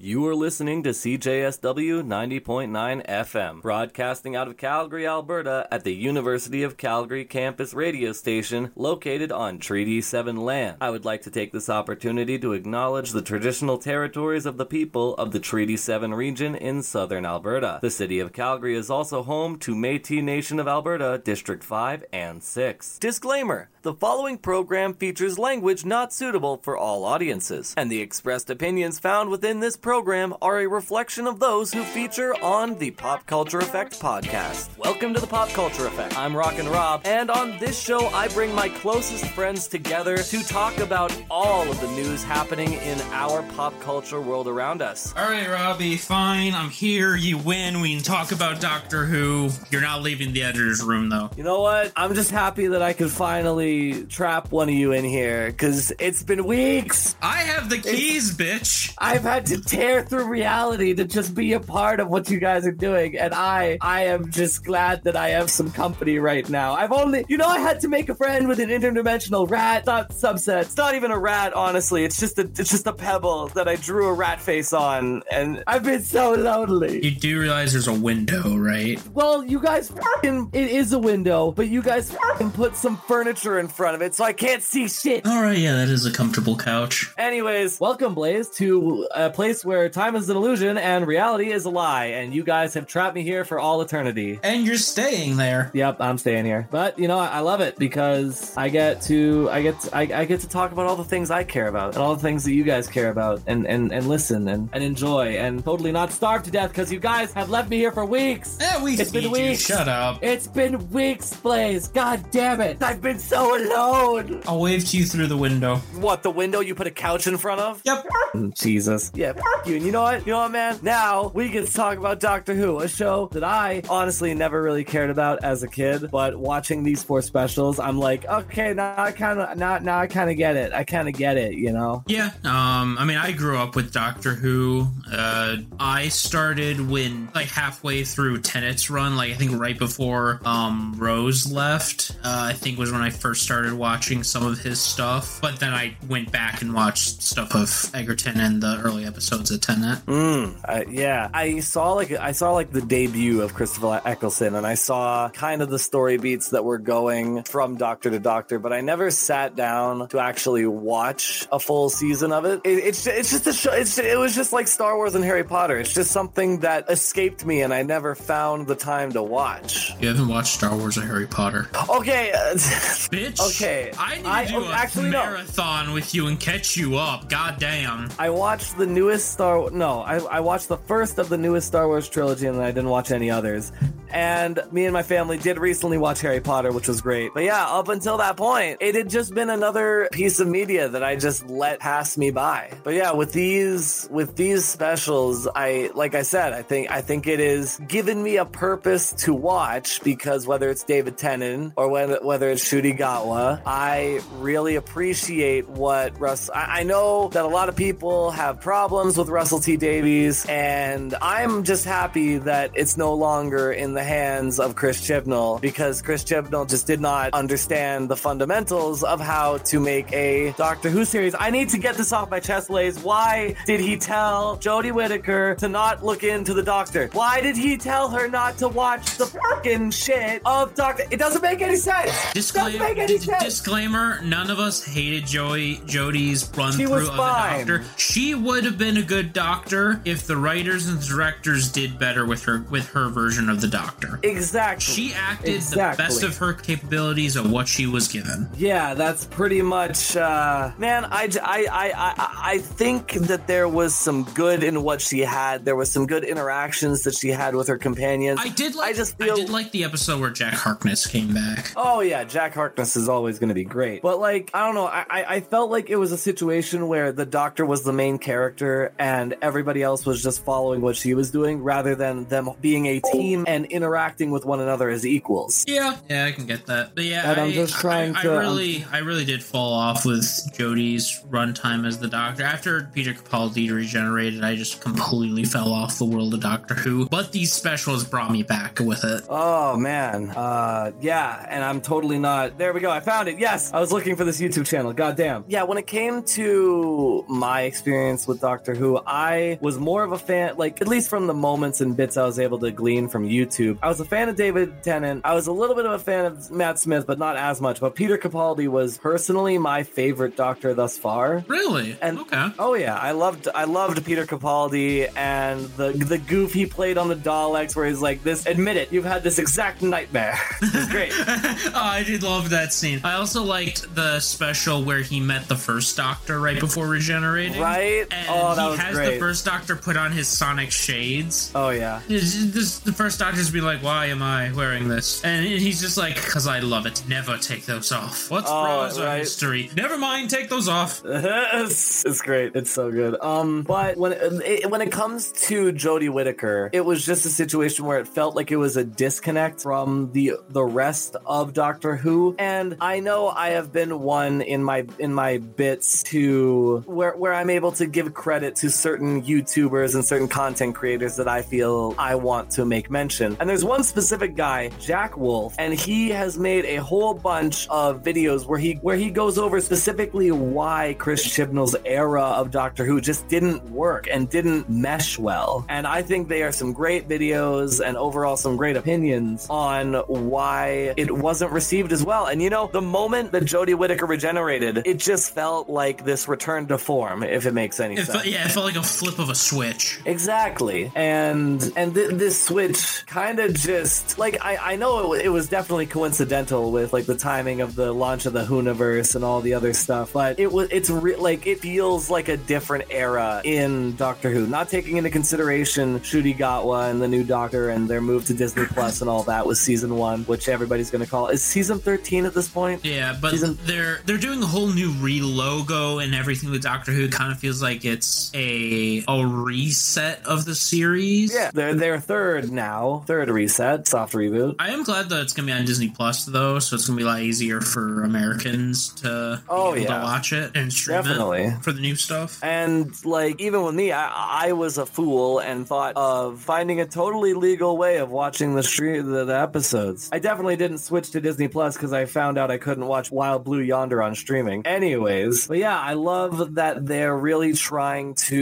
You are listening to CJSW 90.9 FM, broadcasting out of Calgary, Alberta at the University of Calgary campus radio station located on Treaty 7 land. I would like to take this opportunity to acknowledge the traditional territories of the people of the Treaty 7 region in southern Alberta. The city of Calgary is also home to Métis Nation of Alberta, District 5 and 6. Disclaimer The following program features language not suitable for all audiences, and the expressed opinions found within this program are a reflection of those who feature on the Pop Culture Effect podcast. Welcome to the Pop Culture Effect. I'm Rockin' Rob, and on this show, I bring my closest friends together to talk about all of the news happening in our pop culture world around us. All right, Robbie, fine. I'm here. You win. We can talk about Doctor Who. You're not leaving the editor's room, though. You know what? I'm just happy that I could finally trap one of you in here because it's been weeks. I have the keys, bitch. I've had to tear through reality to just be a part of what you guys are doing, and I, I am just glad that I have some company right now. I've only, you know, I had to make a friend with an interdimensional rat, not subset. It's not even a rat, honestly. It's just a, it's just a pebble that I drew a rat face on, and I've been so lonely. You do realize there's a window, right? Well, you guys fucking, it is a window, but you guys fucking put some furniture in front of it, so I can't see shit. All right, yeah, that is a comfortable couch. Anyways, welcome, Blaze, to a place where time is an illusion and reality is a lie, and you guys have trapped me here for all eternity. And you're staying there. Yep, I'm staying here. But you know, I, I love it because I get to, I get, to, I, I get to talk about all the things I care about and all the things that you guys care about, and and and listen and and enjoy and totally not starve to death because you guys have left me here for weeks. Yeah, we It's been feed you. weeks. Shut up. It's been weeks, Blaze. God damn it! I've been so alone. I'll wave to you through the window. What the window you put a couch in front of? Yep. Mm, Jesus. Yeah, f- you. And you know what? You know what, man? Now we get to talk about Doctor Who, a show that I honestly never really cared about as a kid. But watching these four specials, I'm like, okay, now I kind of, now, now I kind of get it. I kind of get it. You know? Yeah. Um. I mean, I grew up with Doctor Who. Uh, I started when like halfway through Tennant's run, like I think right before um Rose left. Uh, I think was when I first started watching some of his stuff. But then I went back and watched stuff of Eccleston and the early episodes of Tennant. Mm, uh, yeah, I saw like I saw like the debut of Christopher Eccleston, and I saw kind of the story beats that were going from Doctor to Doctor, but I never sat down to actually watch a full season of it. it it's it's just a show. It's it was just like Star Wars and Harry Potter. It's just something that escaped me, and I never found the time to watch. You haven't watched Star Wars or Harry Potter, Okay, uh, bitch. Okay, I need to I- do oh, a actually, no. marathon with you and catch you up. God damn. I watched the newest Star. No, I, I watched the first of the newest Star Wars trilogy, and then I didn't watch any others. And me and my family did recently watch Harry Potter, which was great. But yeah, up until that point, it had just been another piece of media that I just let pass me by. But yeah, with these with these specials, I like I said, I think I think it is given me a purpose to watch because whether it's David Tennant or whether whether it's Ncuti Gatwa, I really appreciate what Russ. I, I know that a lot of people have problems with Russell T Davies, and I'm just happy that it's no longer in the hands of Chris Chibnall because Chris Chibnall just did not understand the fundamentals of how to make a Doctor Who series. I need to get this off my chest, Lays. Why did he tell Jodie Whittaker to not look into the Doctor? Why did he tell her not to watch the fucking shit of Doctor? It doesn't make any sense. Disclaimer, make any d- sense. disclaimer none of us hated Joey Jodie's run She through of the doctor. She would have been a good doctor if the writers and directors did better with her with her version of the doctor. Exactly. She acted Exactly. the best of her capabilities of what she was given. Yeah, that's pretty much. Uh, man, i i i think that there was some good in what she had. There was some good interactions that she had with her companions. I did like I just I did like the episode where Jack Harkness came back. Oh yeah, Jack Harkness is always going to be great. But like, I don't know. I, I I felt like it was a situation where the Doctor was the main character and everybody else was just following what she was doing, rather than them being a team and interacting with one another as equals. Yeah, yeah, I can get that. But yeah, And I, I'm just trying I, to- I really, I really did fall off with Jodie's runtime as the Doctor. After Peter Capaldi regenerated, I just completely fell off the world of Doctor Who. But these specials brought me back with it. Oh man, uh, yeah, and I'm totally not. There we go. I found it. Yes, I was looking for this YouTube channel. Goddamn. Yeah, when it came to my experience with Doctor Who, I was more of a fan. Like at least from the moments and bits I was able to glean from YouTube, I was a fan of David Tennant. I was a little bit of a fan of Matt Smith, but not as much. But Peter Capaldi was personally my favorite Doctor thus far. Really? And- okay. Oh yeah, I loved I loved Peter Capaldi and the the goof he played on the Daleks, where he's like, "This, admit it, you've had this exact nightmare." it's great. oh, I did love that scene. I also liked the special where he met the first Doctor right before regenerating. Right? And Oh, that was has the first Doctor put on his sonic shades. Oh yeah. This, this- the first Doctor's be like, "Why am I wearing this?" And he's just like, "Cause I love it. Never take those off." What's Oh, Rosa right. history? Never mind. Take those off. it's, it's great. It's so good. Um, but when it, when it comes to Jodie Whittaker, it was just a situation where it felt like it was a disconnect from the the rest of Doctor Who. And I know I have been one in my in my bits to where where I'm able to give credit to certain YouTubers and certain content creators that I feel I want to make mention. And there's one specific guy, Jack Wolf, and he has made a whole bunch of videos where he where he goes over specifically why Chris Chibnall's era of Doctor Who just didn't work and didn't mesh well. And I think they are some great videos and overall some great opinions on why it wasn't received as well. And you know, the moment that Jodie Whittaker regenerated, it just felt like this return to form, if it makes any It sense. felt, yeah, felt like a flip of a switch. Exactly, and and th- this switch kind of just like I I know it, it was definitely coincidental with like the timing of the launch of the Whoniverse and all the other stuff, but it was it's re- like it feels like a different era in Doctor Who, not taking into consideration Ncuti Gatwa and the new Doctor and their move to Disney Plus and all that was season one, which everybody's going to call is season thirteen at this point. Yeah, but Season- they're they're doing a whole new re-logo and everything with Doctor Who. Kind of feels like it's a a reset of the series. Yeah, they're they're third now, third reset, soft reboot. I am glad that it's gonna be on Disney Plus though, so it's gonna be a lot easier for Americans to Oh, be able yeah. to watch it and stream Definitely. it for the new stuff. And like even with me, I, I was a fool and thought of finding a totally legal way of watching the stream the, the episodes. I definitely didn't switch to Disney Plus because I found out I couldn't watch Wild Blue Yonder on streaming. Anyways, but yeah, I love that they're really trying to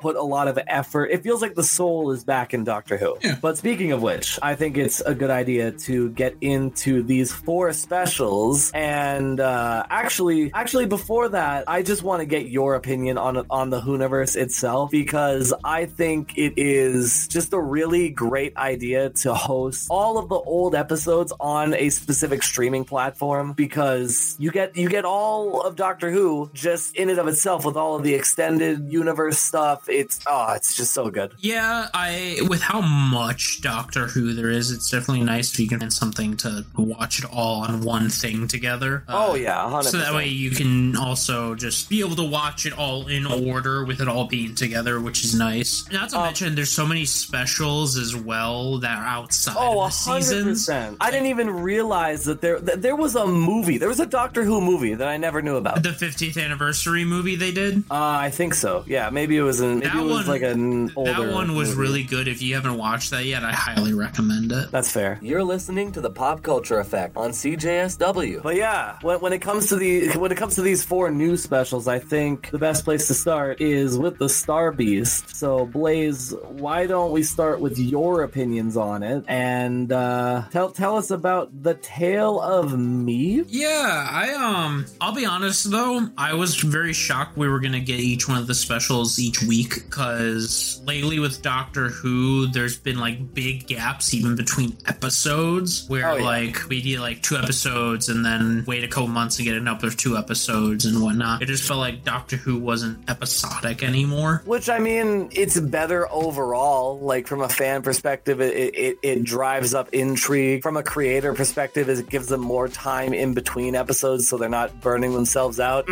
put a lot of effort. It feels like the soul is back in Doctor Who. Yeah. But speaking of which, I think it's a good idea to get into these four specials. And uh, actually, actually, before that, I just want to get your opinion on on the Whoniverse itself because I think it is just a really great idea to host all of the old episodes on a specific streaming platform because you get you get all of Doctor Who just in and of itself with all of the extended universe stuff. It's oh, it's just so good. Yeah, I with how much Doctor Who there is, it's definitely nice if you can find something to watch it all on one thing together. Uh, Oh yeah, 100%. So that way you can also just be able to watch it all in order with it all being together, which is nice. Not to Um, mention, there's so many specials as well that are outside Oh, of the 100%. I didn't even realize that there that there was a movie. There was a Doctor Who movie that I never knew about. The 50th anniversary movie they did. Uh, I think so. Yeah, maybe it was an maybe That it was one- like an older. that one was movie. really good. If you haven't watched that yet, I highly recommend it. That's fair. You're listening to the Pop Culture Effect on CJSW. But yeah, when, when it comes to the when it comes to these four new specials, I think the best place to start is with the Star Beast. So Blaze, why don't we start with your opinions on it and uh, tell tell us about the tale of me? Yeah, I um I'll be honest though, I was very shocked we were gonna get each one of the specials each week because lately with Doctor Who, there's been like big gaps even between episodes where Oh, yeah. like we get like two episodes and then wait a couple months and get another two episodes and whatnot. It just felt like Doctor Who wasn't episodic anymore. Which I mean, it's better overall. Like from a fan perspective, it, it it drives up intrigue. From a creator perspective, it gives them more time in between episodes, so they're not burning themselves out.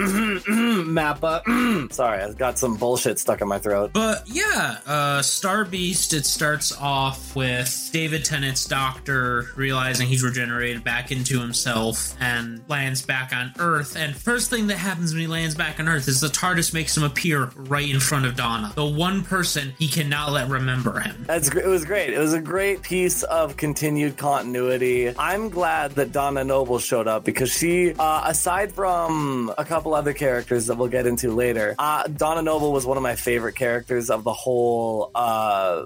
Mappa. Sorry, I've got some bullshit stuck in my throat. But yeah, uh Star Beast, it starts off with David Tennant's doctor realizing he's regenerated back into himself and lands back on Earth. And first thing that happens when he lands back on Earth is the TARDIS makes him appear right in front of Donna, the one person he cannot let remember him. That's it was great. It was a great piece of continued continuity. I'm glad that Donna Noble showed up because she, uh, aside from a couple other characters that we'll get into later, uh, Donna Noble was one of my favorite characters of the whole uh,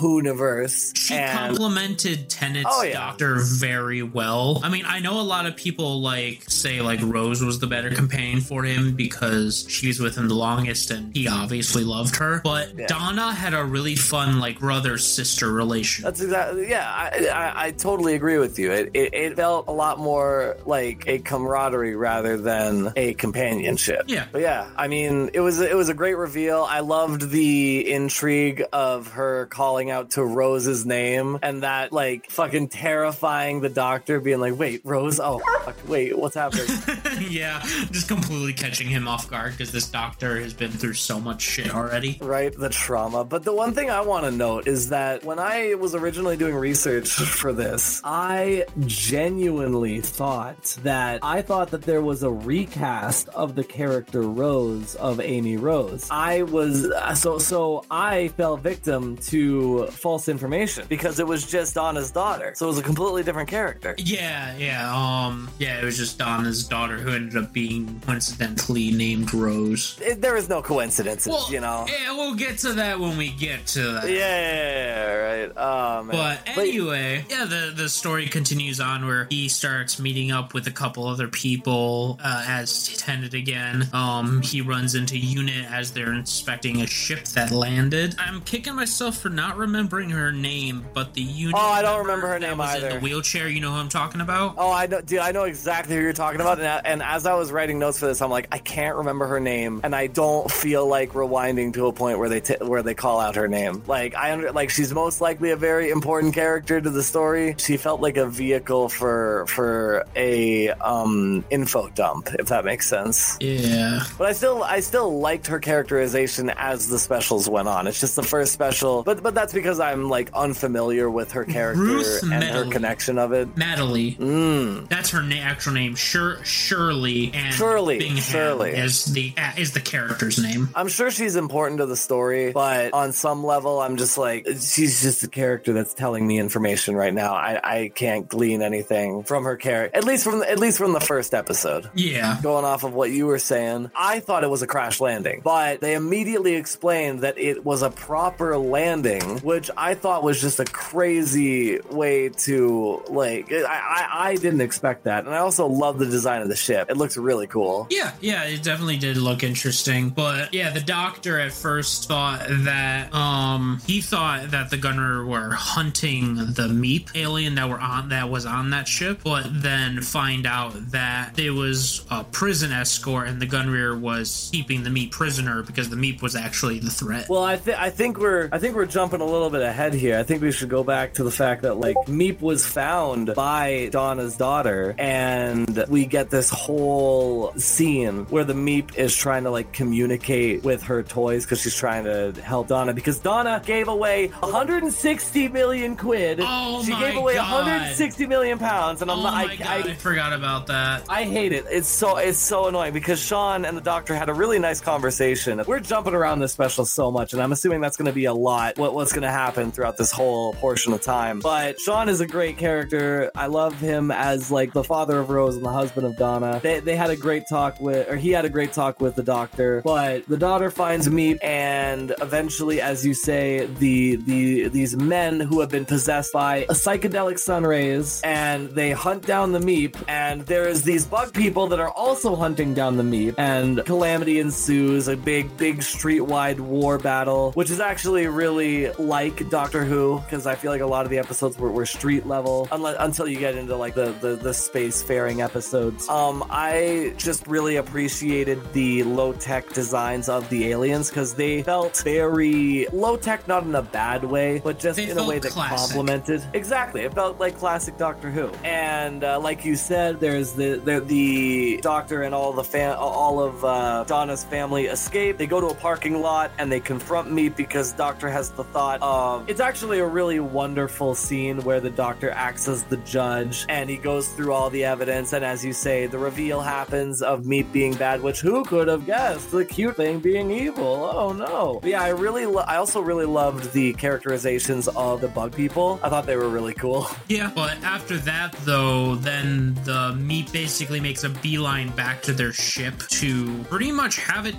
who universe. She and complimented Tennant's Oh, yeah. doctor very well. I mean, I know a lot of people like say like Rose was the better companion for him because she was with him the longest and he obviously loved her. But Yeah. Donna had a really fun like brother sister relation. That's exactly yeah. I, I I totally agree with you. It, it it felt a lot more like a camaraderie rather than a companionship. Yeah. but yeah. I mean, it was it was a great reveal. I loved the intrigue of her calling out to Rose's name and that like fucking terrifying the doctor being like, "Wait, Rose? Oh, fuck, wait, what's happening?" yeah, just completely catching him off guard because this doctor has been through so much shit already. right? The trauma. But the one thing I want to note is that when I was originally doing research for this, I genuinely thought that I thought that there was a recast of the character Rose of Amy Rose. I was so so I fell victim to false information because it was just Donna's daughter. So it was a completely different character. Yeah, yeah, um, yeah, it was just Donna's daughter who ended up being coincidentally named Rose. It, there is no coincidences, Well, you know. yeah, we'll get to that when we get to that. Yeah, right. Oh. But anyway, yeah, the the story continues on where he starts meeting up with a couple other people uh, as Tennant again. Um, he runs into Unit as they're inspecting a ship that landed. I'm kicking myself for not remembering her name, but the Unit. Oh, I don't remember her name In either. the wheelchair, you know who I'm talking about? Oh, I know, dude. I know exactly who you're talking about. And, and as I was writing notes for this, I'm like, I can't remember her name, and I don't feel like rewinding to a point where they t- where they call out her name. Like I under- like she's most likely a very important character to the story. She felt like a vehicle for for a um info dump, if that makes sense. Yeah. But I still I still liked her characterization as the specials went on. It's just the first special, but but that's because I'm like unfamiliar with her character Ruth and her connection of it. Natalie. Mm. That's her na- actual name. Shir- Shirley and Shirley, Bingham Shirley. is the uh, is the character's name. I'm sure she's important to the story, but on some level, I'm just like, she's just a character that's telling me information right now. I, I can't glean anything from her character, at least from at least from the first episode. Yeah. Going off of what you were saying, I thought it was a crash landing, but they immediately explained that it was a proper landing, which I thought was just a crazy way to like. I, I, I didn't expect that, and I also love the design of the ship. It looks really cool. Yeah, yeah, it definitely did look interesting. But yeah, the doctor at first thought that um he thought that the gunner were hunting the Meep alien that were on that was on that ship, but then find out that it was a prison escort and the gunner was keeping the Meep prisoner because the Meep was actually the threat. Well, I think I think we're I think we're jumping a little bit ahead here. I think we should go back to the fact that like Meep was found by Donna's daughter, and we get this whole scene where the Meep is trying to like communicate with her toys because she's trying to help Donna because Donna gave away 160 million quid. Oh she gave away God. 160 million pounds, and I'm oh not. I, god, I, I forgot about that. I hate it. It's so it's so annoying because Sean and the doctor had a really nice conversation. We're jumping around this special so much, and I'm assuming that's going to be a lot. What what's going to happen throughout this whole portion of time? But Sean is a great character. I love him as like the father of Rose and the husband of Donna. They they had a great talk with, or he had a great talk with the doctor. But the daughter finds Meep, and eventually, as you say, the the these men who have been possessed by a psychedelic sun rays, and they hunt down the Meep, and there is these bug people that are also hunting down the Meep, and calamity ensues, a big big streetwide war battle, which is actually really like Doctor Who because I feel like a lot of the episodes were, were street level, unless, until you get into like the the, the space faring episodes. Um, I just really appreciated the low tech designs of the aliens because they felt very low tech, not in a bad way, but just They in a way that classic. complemented. Exactly, it felt like classic Doctor Who. And uh, like you said, there's the the, the Doctor and all the fam- all of uh, Donna's family escape. They go to a parking lot and they confront me because Doctor has the thought of it's actually a really wonderful scene where the doctor acts as the judge and he goes through all the evidence. And as you say, the reveal happens of Meep being bad, which who could have guessed? The cute thing being evil. Oh no. But yeah, I really, lo- I also really loved the characterizations of the bug people. I thought they were really cool. Yeah, but after that, though, then the Meep basically makes a beeline back to their ship to pretty much have it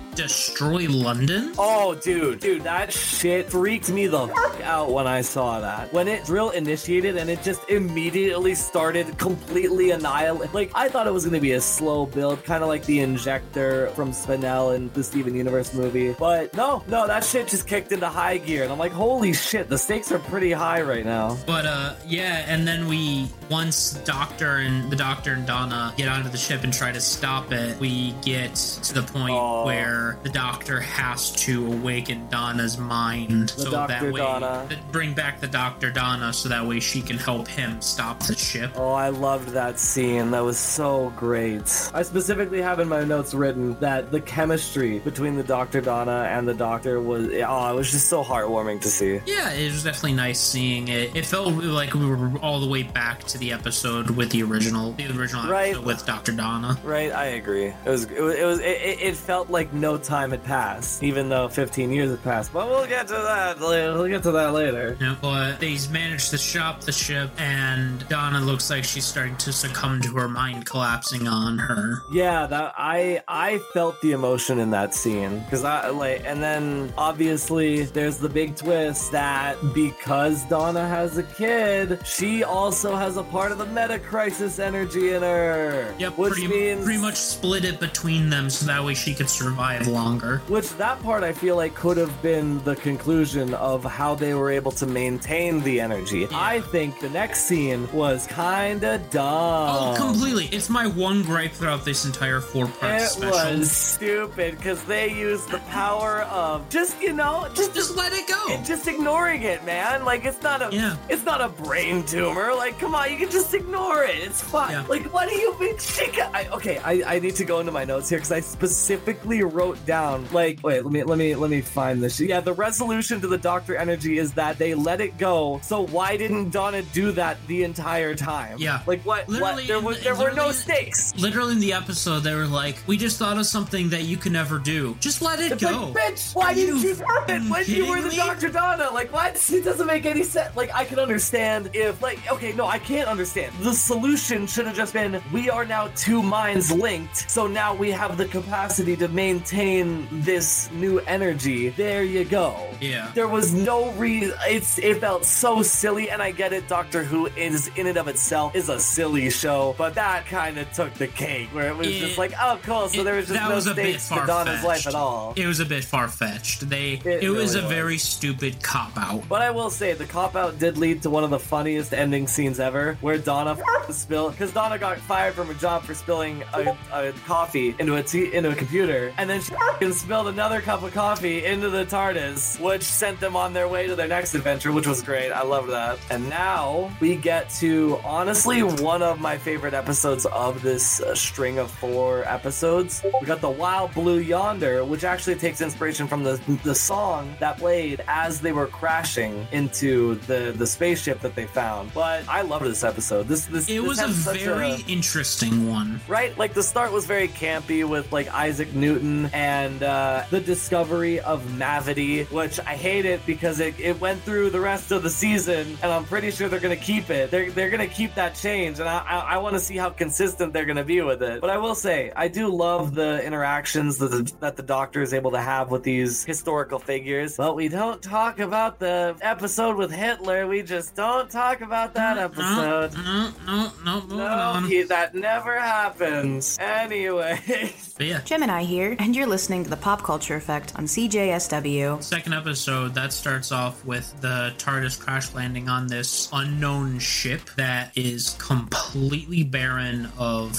destroy London. Oh, dude, dude, that shit freaked me the fuck out when I saw that. When it drill initiated and it just immediately started completely annihilate. Like I thought it was gonna be a slow build, kind of like the injector from Spinel in the Steven Universe movie. But no, no, that shit just kicked into high gear, and I'm like, holy shit, the stakes are pretty high right now. But uh, yeah, and then we once Doctor and the Doctor and Donna get onto the ship and try to stop it, we get to the point Oh. where the Doctor has to awaken Donna's mind, The so Dr. that way Donna. bring back the Doctor Donna, so that way she can help him stop the ship. Oh, I loved that scene. That was so great. I specifically have in my notes written that the chemistry between the Dr. Donna and the Doctor was, oh, it was just so heartwarming to see. Yeah, it was definitely nice seeing it. It felt like we were all the way back to the episode with the original, the original Right. episode with Doctor Donna. Right, I agree. It was, it was, it, was, it it felt like no time had passed, even though 15 years have passed. But we'll get to that. later. We'll get to that later. Yeah, but they've managed to shop the ship, and Donna looks like she's starting to succumb to her mind collapsing on her. Yeah, that I I felt the emotion in that scene because I like, and then obviously there's the big twist that because Donna has a kid, she also has a part of the meta crisis energy in her. Yep, which pretty, means pretty much split it between them so that way she could survive longer. Which that part I feel like could have been the conclusion of how they were able to maintain the energy. I think the next scene was kinda dumb. Oh, completely. It's my one gripe throughout this entire four part It special. was stupid because they used the power of just you know just Just let it go. and just ignoring it, man. Like it's not a Yeah. it's not a brain tumor. Like come on, you can just ignore it. It's fine. Yeah. Like what do you think? She got, I, okay, I, I need to go into my notes here because I specifically wrote down like wait let me let me let me find this. Yeah, the resolution to the Doctor Energy is that they let it go. So why didn't Donna do that the entire time? Yeah. Like what? Literally what? There was there were no stakes. Literally in the episode, they were like, "We just thought of something that you can never do. Just let it It's go." like, bitch, why Are didn't you stop it when you were the me? Dr. Donna? Like, what? It doesn't make any sense. Like, I can understand if, like, okay, no, I can't understand. The solution should have just been we are now two minds linked, so now we have the capacity to maintain this new energy. There you go. Yeah. There was no reason. It's it felt so silly, and I get it. Doctor Who is in and of itself is a silly show, but that kind of took the cake, where it was It- just like, oh, cool. So It- there was just no was stakes to Donna's life at all. It was a bit far fetched. They it, It was a was. very stupid cop out. But I will say the cop out did lead to one of the funniest ending scenes ever, where Donna f- spilled because Donna got fired from her job for spilling a, a coffee into a tea, into a computer, and then she spilled another cup of coffee into the TARDIS, which sent them on their way to their next adventure, which was great. I love that. And now we get to honestly one of my favorite episodes of this uh, string of four episodes. We got the Wild Blue Yonder, which actually takes inspiration from the the song that played as they were crashing into the the spaceship that they found. But I love this episode. This this It this was a very interesting one. right? Like the start was very campy with like Isaac Newton and uh, Uh, the discovery of Mavity, which I hate it because it, it went through the rest of the season, and I'm pretty sure they're gonna keep it. They're they're gonna keep that change, and I I, I want to see how consistent they're gonna be with it. But I will say I do love the interactions that the, that the Doctor is able to have with these historical figures. But we don't talk about the episode with Hitler. We just don't talk about that mm, mm, episode. No, no, no, moving No, on. he- that never happens. Anyway, But yeah, Gemini here, and you're listening to the Pop Culture Effect on CJSW. second episode that starts off with the TARDIS crash landing on this unknown ship that is completely barren of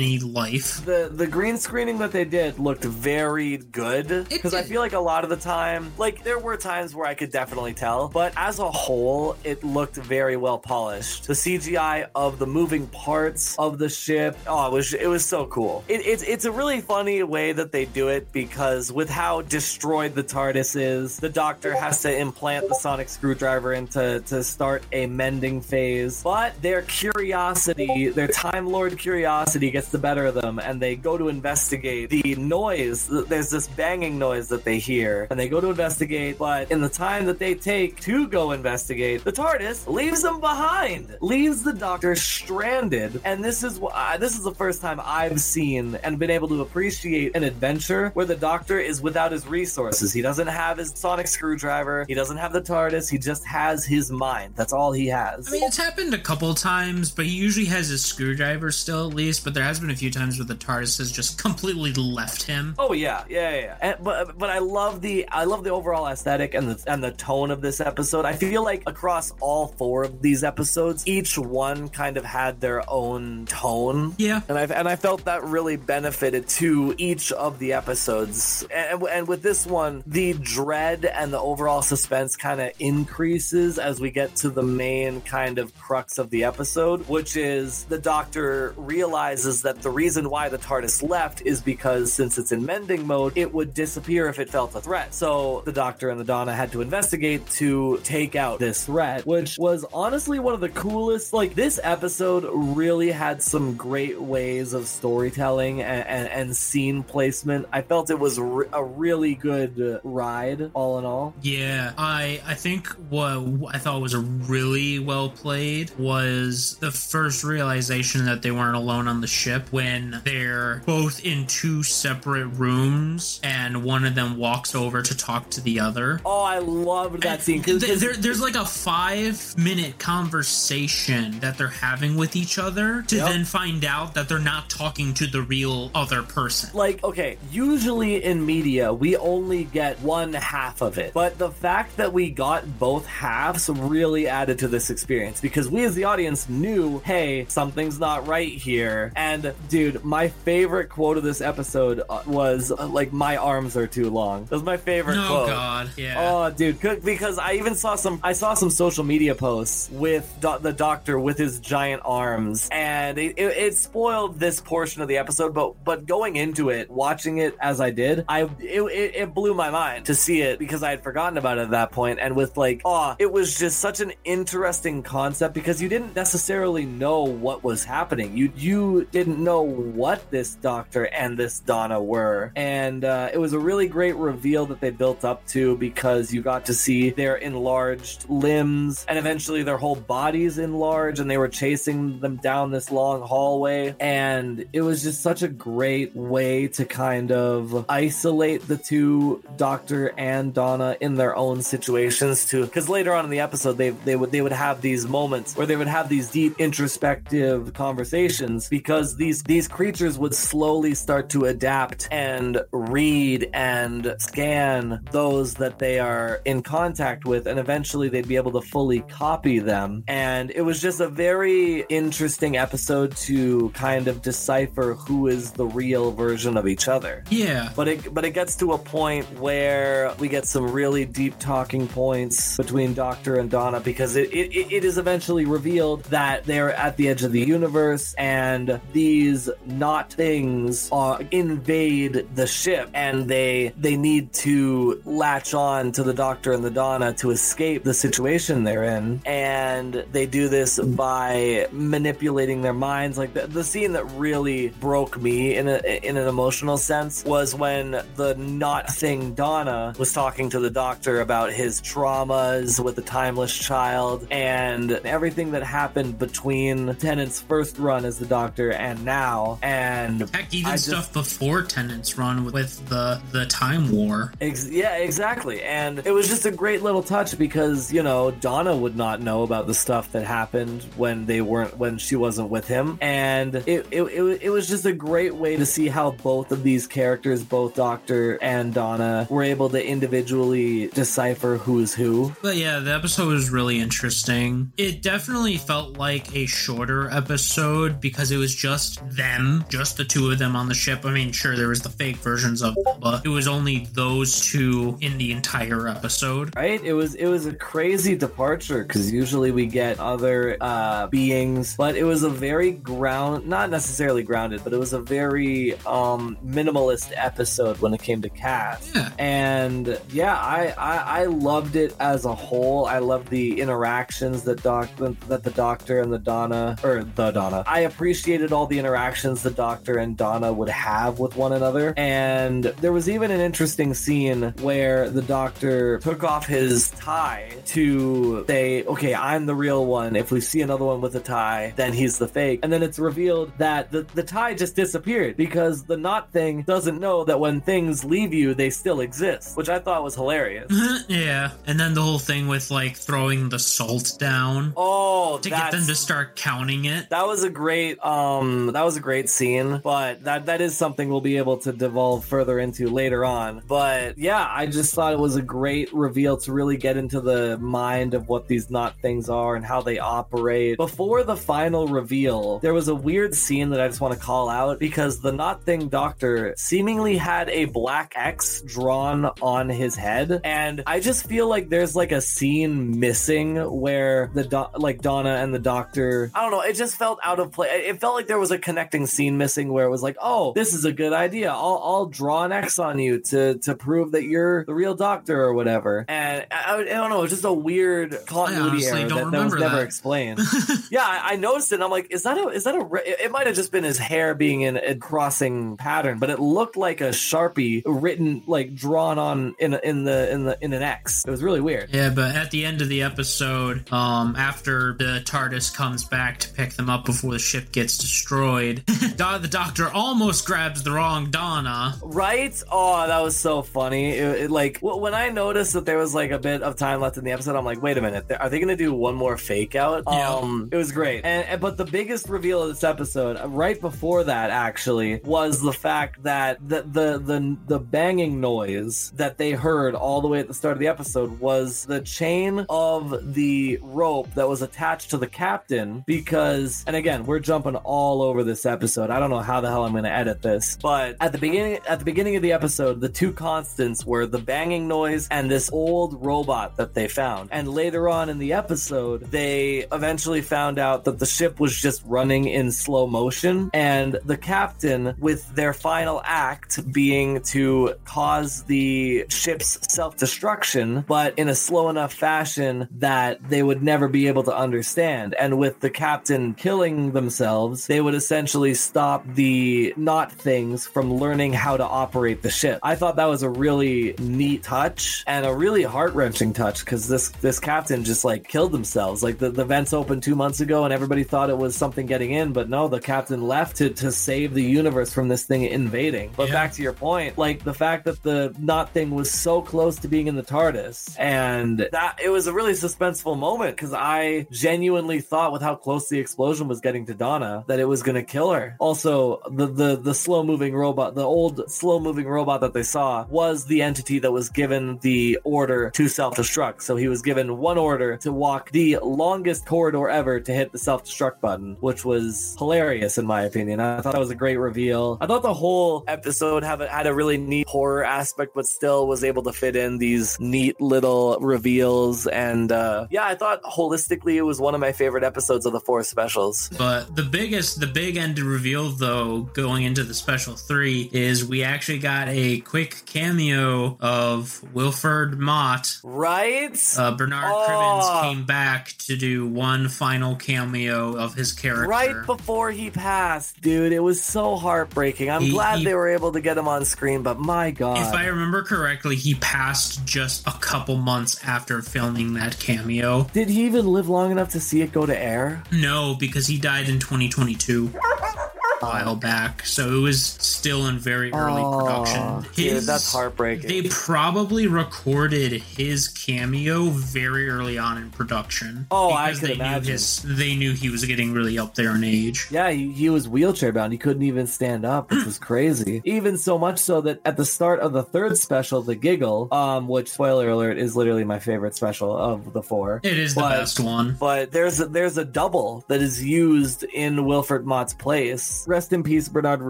any life. the the green screening that they did looked very good because I feel like a lot of the time, like there were times where I could definitely tell, but as a whole, it looked very well polished. The CGI of the moving parts of the ship, oh, it was it was so cool. It, it's it's a really funny way that they do it because with how destroyed the TARDIS is, the Doctor has to implant the sonic screwdriver into to start a mending phase, but their curiosity, their Time Lord curiosity gets the better of them, and they go to investigate the noise. There's this banging noise that they hear, and they go to investigate, but in the time that they take to go investigate, the TARDIS leaves them behind, leaves the Doctor stranded, and this is wh- uh, this is the first time I've seen and been able to appreciate an adventure where the Doctor is without his resources. He doesn't have his sonic screwdriver, he doesn't have the TARDIS, he just has his mind. That's all he has. I mean, it's happened a couple times, but he usually has his screwdriver still, at least. But there has been a few times where the TARDIS has just completely left him. Oh yeah, yeah, yeah. yeah. And, but but I love the I love the overall aesthetic and the and the tone of this episode. I feel like across all four of these episodes, each one kind of had their own tone. Yeah. And I and I felt that really benefited to each of the episodes. And, and with this one, the dread and the overall suspense kind of increases as we get to the main kind of crux of the episode, which is the doctor realizes that the reason why the TARDIS left is because since it's in mending mode, it would disappear if it felt a threat. So the doctor and the Donna had to investigate to take out this threat, which was honestly one of the coolest. Like this episode really had some great ways of storytelling and, and, and scene placement. I felt it was a really good ride, all in all. Yeah, I I think what I thought was really well played was the first realization that they weren't alone on the ship when they're both in two separate rooms and one of them walks over to talk to the other. Oh, I love that scene. 'cause- Th- there, there's like a five minute conversation that they're having with each other to Yep. then find out that they're not talking to the real other person. like okay usually in media we only get one half of it but the fact that we got both halves really added to this experience because we as the audience knew hey something's not right here and dude my favorite quote of this episode uh, was uh, like my arms are too long that was my favorite quote. Oh quote god, yeah. Oh, dude, because I even saw some. I saw some social media posts with do- the doctor with his giant arms, and it, it, it spoiled this portion of the episode. But but going into it, watching it as I did, I it, it, it blew my mind to see it because I had forgotten about it at that point. And with like, oh, it was just such an interesting concept because you didn't necessarily know what was happening. You you didn't know what this doctor and this Donna were, and uh, it was a really great reveal that they built up to because you got to see their enlarged limbs and eventually their whole bodies enlarged, and they were chasing them down this long hallway, and it was just such a great way to kind of isolate the two Doctor and Donna in their own situations too. Because later on in the episode, they they would they would have these moments where they would have these deep introspective conversations because these these creatures would slowly start to adapt and read and scan those that they are in contact with and eventually they'd be able to fully copy them and it was just a very interesting episode to kind of decipher who is the real version of each other yeah. but it but it gets to a point where we get some really deep talking points between Doctor and Donna because it, it, it is eventually revealed that they're at the edge of the universe and these not things uh, invade the ship and they they need to latch on to the Doctor and the Donna to escape the situation they're in. And they do this by manipulating their minds. Like the, the scene that really broke me in a in an emotional sense was when the not thing Donna was talking to the doctor about his traumas with the timeless child and everything that happened between Tennant's first run as the doctor and now and Heck, even just- stuff before Tennant's run with, with the the Time War. Ex- yeah, exactly. And it was just a great little touch because, you know, Donna would not know about the stuff that happened when they weren't, when she wasn't with him. And it, it, it, it was just a great way to see how both of these characters, both Doctor and Donna, were able to individually decipher who's who. But yeah, the episode was really interesting. It definitely felt like a shorter episode because it was just just them, just the two of them on the ship. I mean, sure, there was the fake versions of them, but it was only those two in the entire episode. Right? It was it was a crazy departure because usually we get other uh, beings, but it was a very ground, not necessarily grounded, but it was a very um, minimalist episode when it came to cast. Yeah. And yeah, I, I I loved it as a whole. I loved the interactions that doc that the doctor and the Donna or the Donna. I appreciated all the interactions the doctor and Donna would have with one another. And there was even an interesting scene where the doctor took off his tie to say, "Okay, I'm the real one. If we see another one with a tie, then he's the fake." And then it's revealed that the the tie just disappeared because the knot thing doesn't know that when things leave you, they still exist, which I thought was hilarious. yeah. And then the whole thing with like throwing the salt down Oh, to get them to start counting it. That was a great um Hmm, that was a great scene, but that that is something we'll be able to devolve further into later on. But yeah, I just thought it was a great reveal to really get into the mind of what these knot things are and how they operate. Before the final reveal, there was a weird scene that I just want to call out because the knot thing doctor seemingly had a black X drawn on his head and I just feel like there's like a scene missing where the do- like Donna and the doctor I don't know it just felt out of place it felt like there was a connecting scene missing where it was like oh this is a good idea. I'll, I'll draw an X on you to to prove that you're the real doctor or whatever. And I, I don't know it was just a weird continuity error don't that, that was never that. explained. Yeah I, I noticed it and I'm like is that a is that a re- it it might have just been his hair being in a crossing pattern but it looked like a sharpie written like drawn on in a, in the in the in an X. It was really weird. Yeah, but at the end of the episode, um, after the TARDIS comes back to pick them up before the ship gets destroyed, Do- the Doctor almost grabs the wrong Donna. Right? Oh, that was so funny. It, it, like when I noticed that there was like a bit of time left in the episode, I'm like, wait a minute, are they going to do one more fake out? Yeah. Um, it was great. And, and but the biggest reveal of this episode, uh, right before that, actually, was the fact that the the the, the banging noise that they heard all the way at the start of the episode was the chain of the rope that was attached to the captain. Because, and again, we're jumping all over this episode. I don't know how the hell I'm going to edit this, but at the beginning at the beginning of the episode, the two constants were the banging noise and this old robot that they found. And later on in the episode, they eventually found out that the ship was just running in slow motion and the captain with their final act being to cause the ship's self-destruction but in a slow enough fashion that they would never be able to understand and with the captain killing themselves they would essentially stop the knot things from learning how to operate the ship. I thought that was a really neat touch and a really heart-wrenching touch because this this captain just like killed themselves. Like the, the vents opened two months ago and everybody thought it was something getting in but no the captain left to, to save the universe from this thing invading. But Yeah. back to your point like the fact that the knot thing was so close to being in the tardis and that it was a really suspenseful moment because i genuinely thought with how close the explosion was getting to donna that it was to kill her. Also the the the slow moving robot the old slow moving robot that they saw was the entity that was given the order to self-destruct. So he was given one order to walk the longest corridor ever to hit the self-destruct button which was hilarious in my opinion. I thought that was a great reveal. I thought the whole episode have had a really neat horror aspect but still was able to fit in these neat little reveals. And uh yeah i thought holistically it was one of my favorite episodes of the four specials. But the biggest, the big end to reveal, though, going into the special three, is we actually got a quick cameo of Wilfred Mott. right Uh, Bernard Oh. Cribbins came back to do one final cameo of his character. Right before he passed, dude. It was so heartbreaking. I'm He- glad he- they were able to get him on screen, but my god. If I remember correctly, he passed just a couple months after filming that cameo. Did he even live long enough to see it go to air? No, because he died in 2022. A while back, so it was still in very early Oh, production. dude, that's heartbreaking. They probably recorded his cameo very early on in production. Oh, I could they imagine. Knew his, they knew he was getting really up there in age. Yeah, he, he was wheelchair bound. He couldn't even stand up, which was crazy. even so much so that at the start of the third special, The Giggle, um, which spoiler alert is literally my favorite special of the four. It is the But- best one. But there's a, there's a double that is used in Wilfred Mott's place rest in peace, Bernard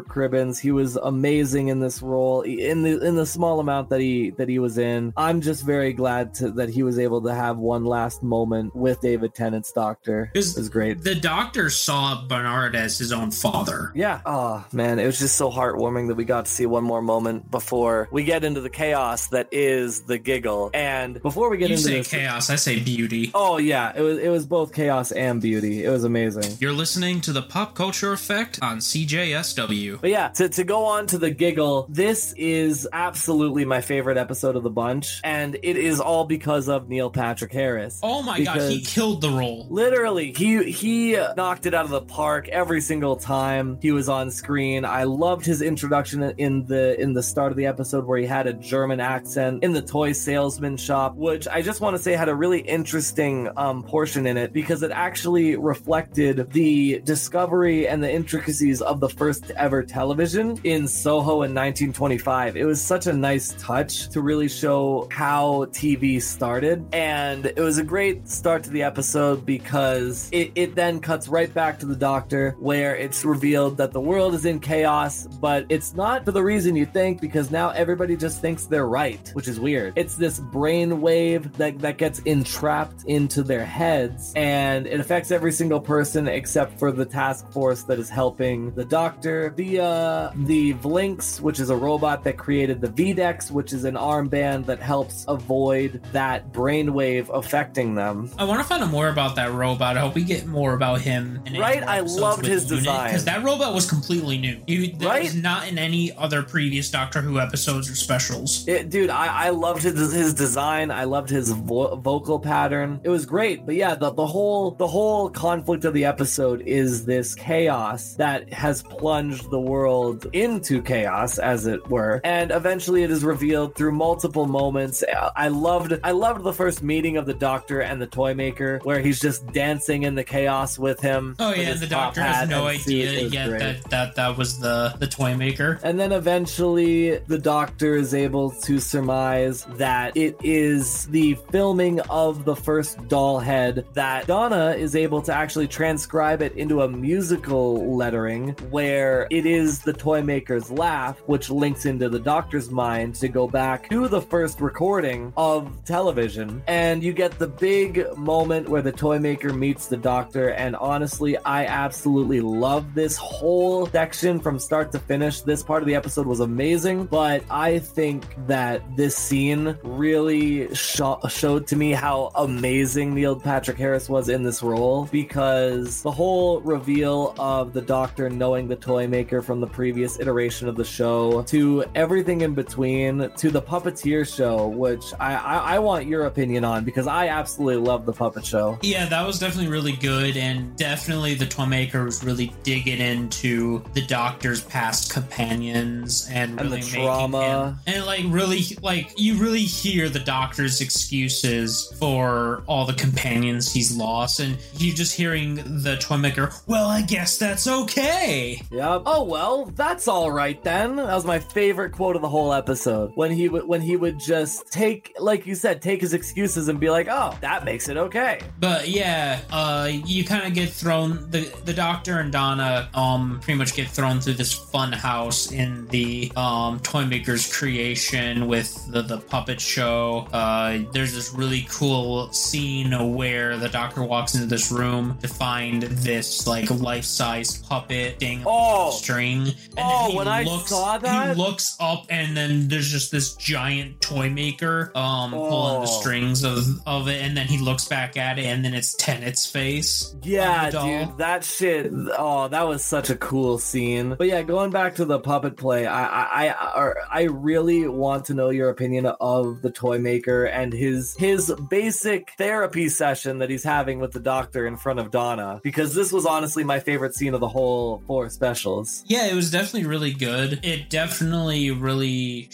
Cribbins. He was amazing in this role in the in the small amount that he that he was in. I'm just very glad to, that he was able to have one last moment with David Tennant's doctor. It was great. The doctor saw Bernard as his own father. Yeah. Oh man, it was just so heartwarming that we got to see one more moment before we get into the chaos that is the giggle. And before we get You into say this, chaos, I say beauty. oh yeah, it was it was both chaos and beauty. It was amazing. You're listening to the Pop Culture Effect on CJSW. But yeah, to, to go on to the giggle, this is absolutely my favorite episode of the bunch, and it is all because of Neil Patrick Harris. Oh my god, he killed the role. Literally, he he knocked it out of the park every single time he was on screen. I loved his introduction in the in the start of the episode where he had a German accent in the toy salesman shop, which I just want to say had a really interesting um, portion in it because it actually reflected the discovery and the intricacies of the first ever television in Soho in 1925. It was such a nice touch to really show how TV started, and it was a great start to the episode because it, it then cuts right back to the doctor where it's revealed that the world is in chaos, but it's not for the reason you think because now everybody just thinks they're right, which is weird. It's this brain wave that, that gets entrapped into their heads and it affects every single person except for the task force that is helping the doctor via uh, the Vlinx, which is a robot that created the VDEX, which is an armband that helps avoid that brainwave affecting them. I want to find out more about that robot. I hope we get more about him. Right? I loved his design. because that robot was completely new. That Right? was not in any other previous Doctor Who episodes or specials. It, dude, I, I loved his his design. I loved his vo- vocal pattern. It was great. But yeah, the, the whole the whole conflict of the episode is this chaos that has plunged the world into chaos, as it were. And eventually, it is revealed through multiple moments. I loved I loved the first meeting of the Doctor and the toy maker, where he's just dancing in the chaos with him. Oh with yeah, and the Doctor has no and suit. It idea yet great. that, that that was the the toy maker. And then eventually, the doctor is able to surmise that it is the filming of the first doll head that Donna is able to actually transcribe it into a musical lettering where it is the toy maker's laugh, which links into the doctor's mind to go back to the first recording of television. And you get the big moment where the toy maker meets the doctor. And honestly, I absolutely love this whole section from start to finish. This part of the episode was amazing, but I think that this scene really sho- showed to me how amazing Neil Patrick Harris was in this role because the whole reveal of the doctor knowing the toy maker from the previous iteration of the show to everything in between to the puppeteer show, which I, I, I want your opinion on because I absolutely love the puppet show. Yeah, that was definitely really good, and definitely the toy maker was really digging into the Doctor's past companions and, And the really making trauma. him, and like really like you really hear the Doctor's excuses for all the companions he's lost, and you just hearing the toy maker. Well, I guess that's okay. Yep. Oh well, that's all right then. That was my favorite quote of the whole episode. When he would when he would just take, like you said, take his excuses and be like, "Oh, that makes it okay." But yeah, uh, you kind of get thrown. the The Doctor and Donna, um, pretty much get thrown through this fun house in the um toy maker's creation with the the puppet show. Uh, there's this really cool scene where the Doctor walks into this room to find this like life size puppet Oh. string. And Oh, then he when I looks, saw that- he looks up, and then there's just this giant toy maker um pulling the Oh. strings of of it, and then he looks back at it, and then it's Tennant's face. Yeah, of the doll. dude, that shit. Oh, that was such a cool scene. But yeah, going back to the puppet play, I, I, I, I really want to know your opinion of the toy maker and his his basic therapy session that he's having with the doctor in front of Donna. Because this was honestly my favorite scene of the whole four specials. Yeah, it was definitely really good. It definitely really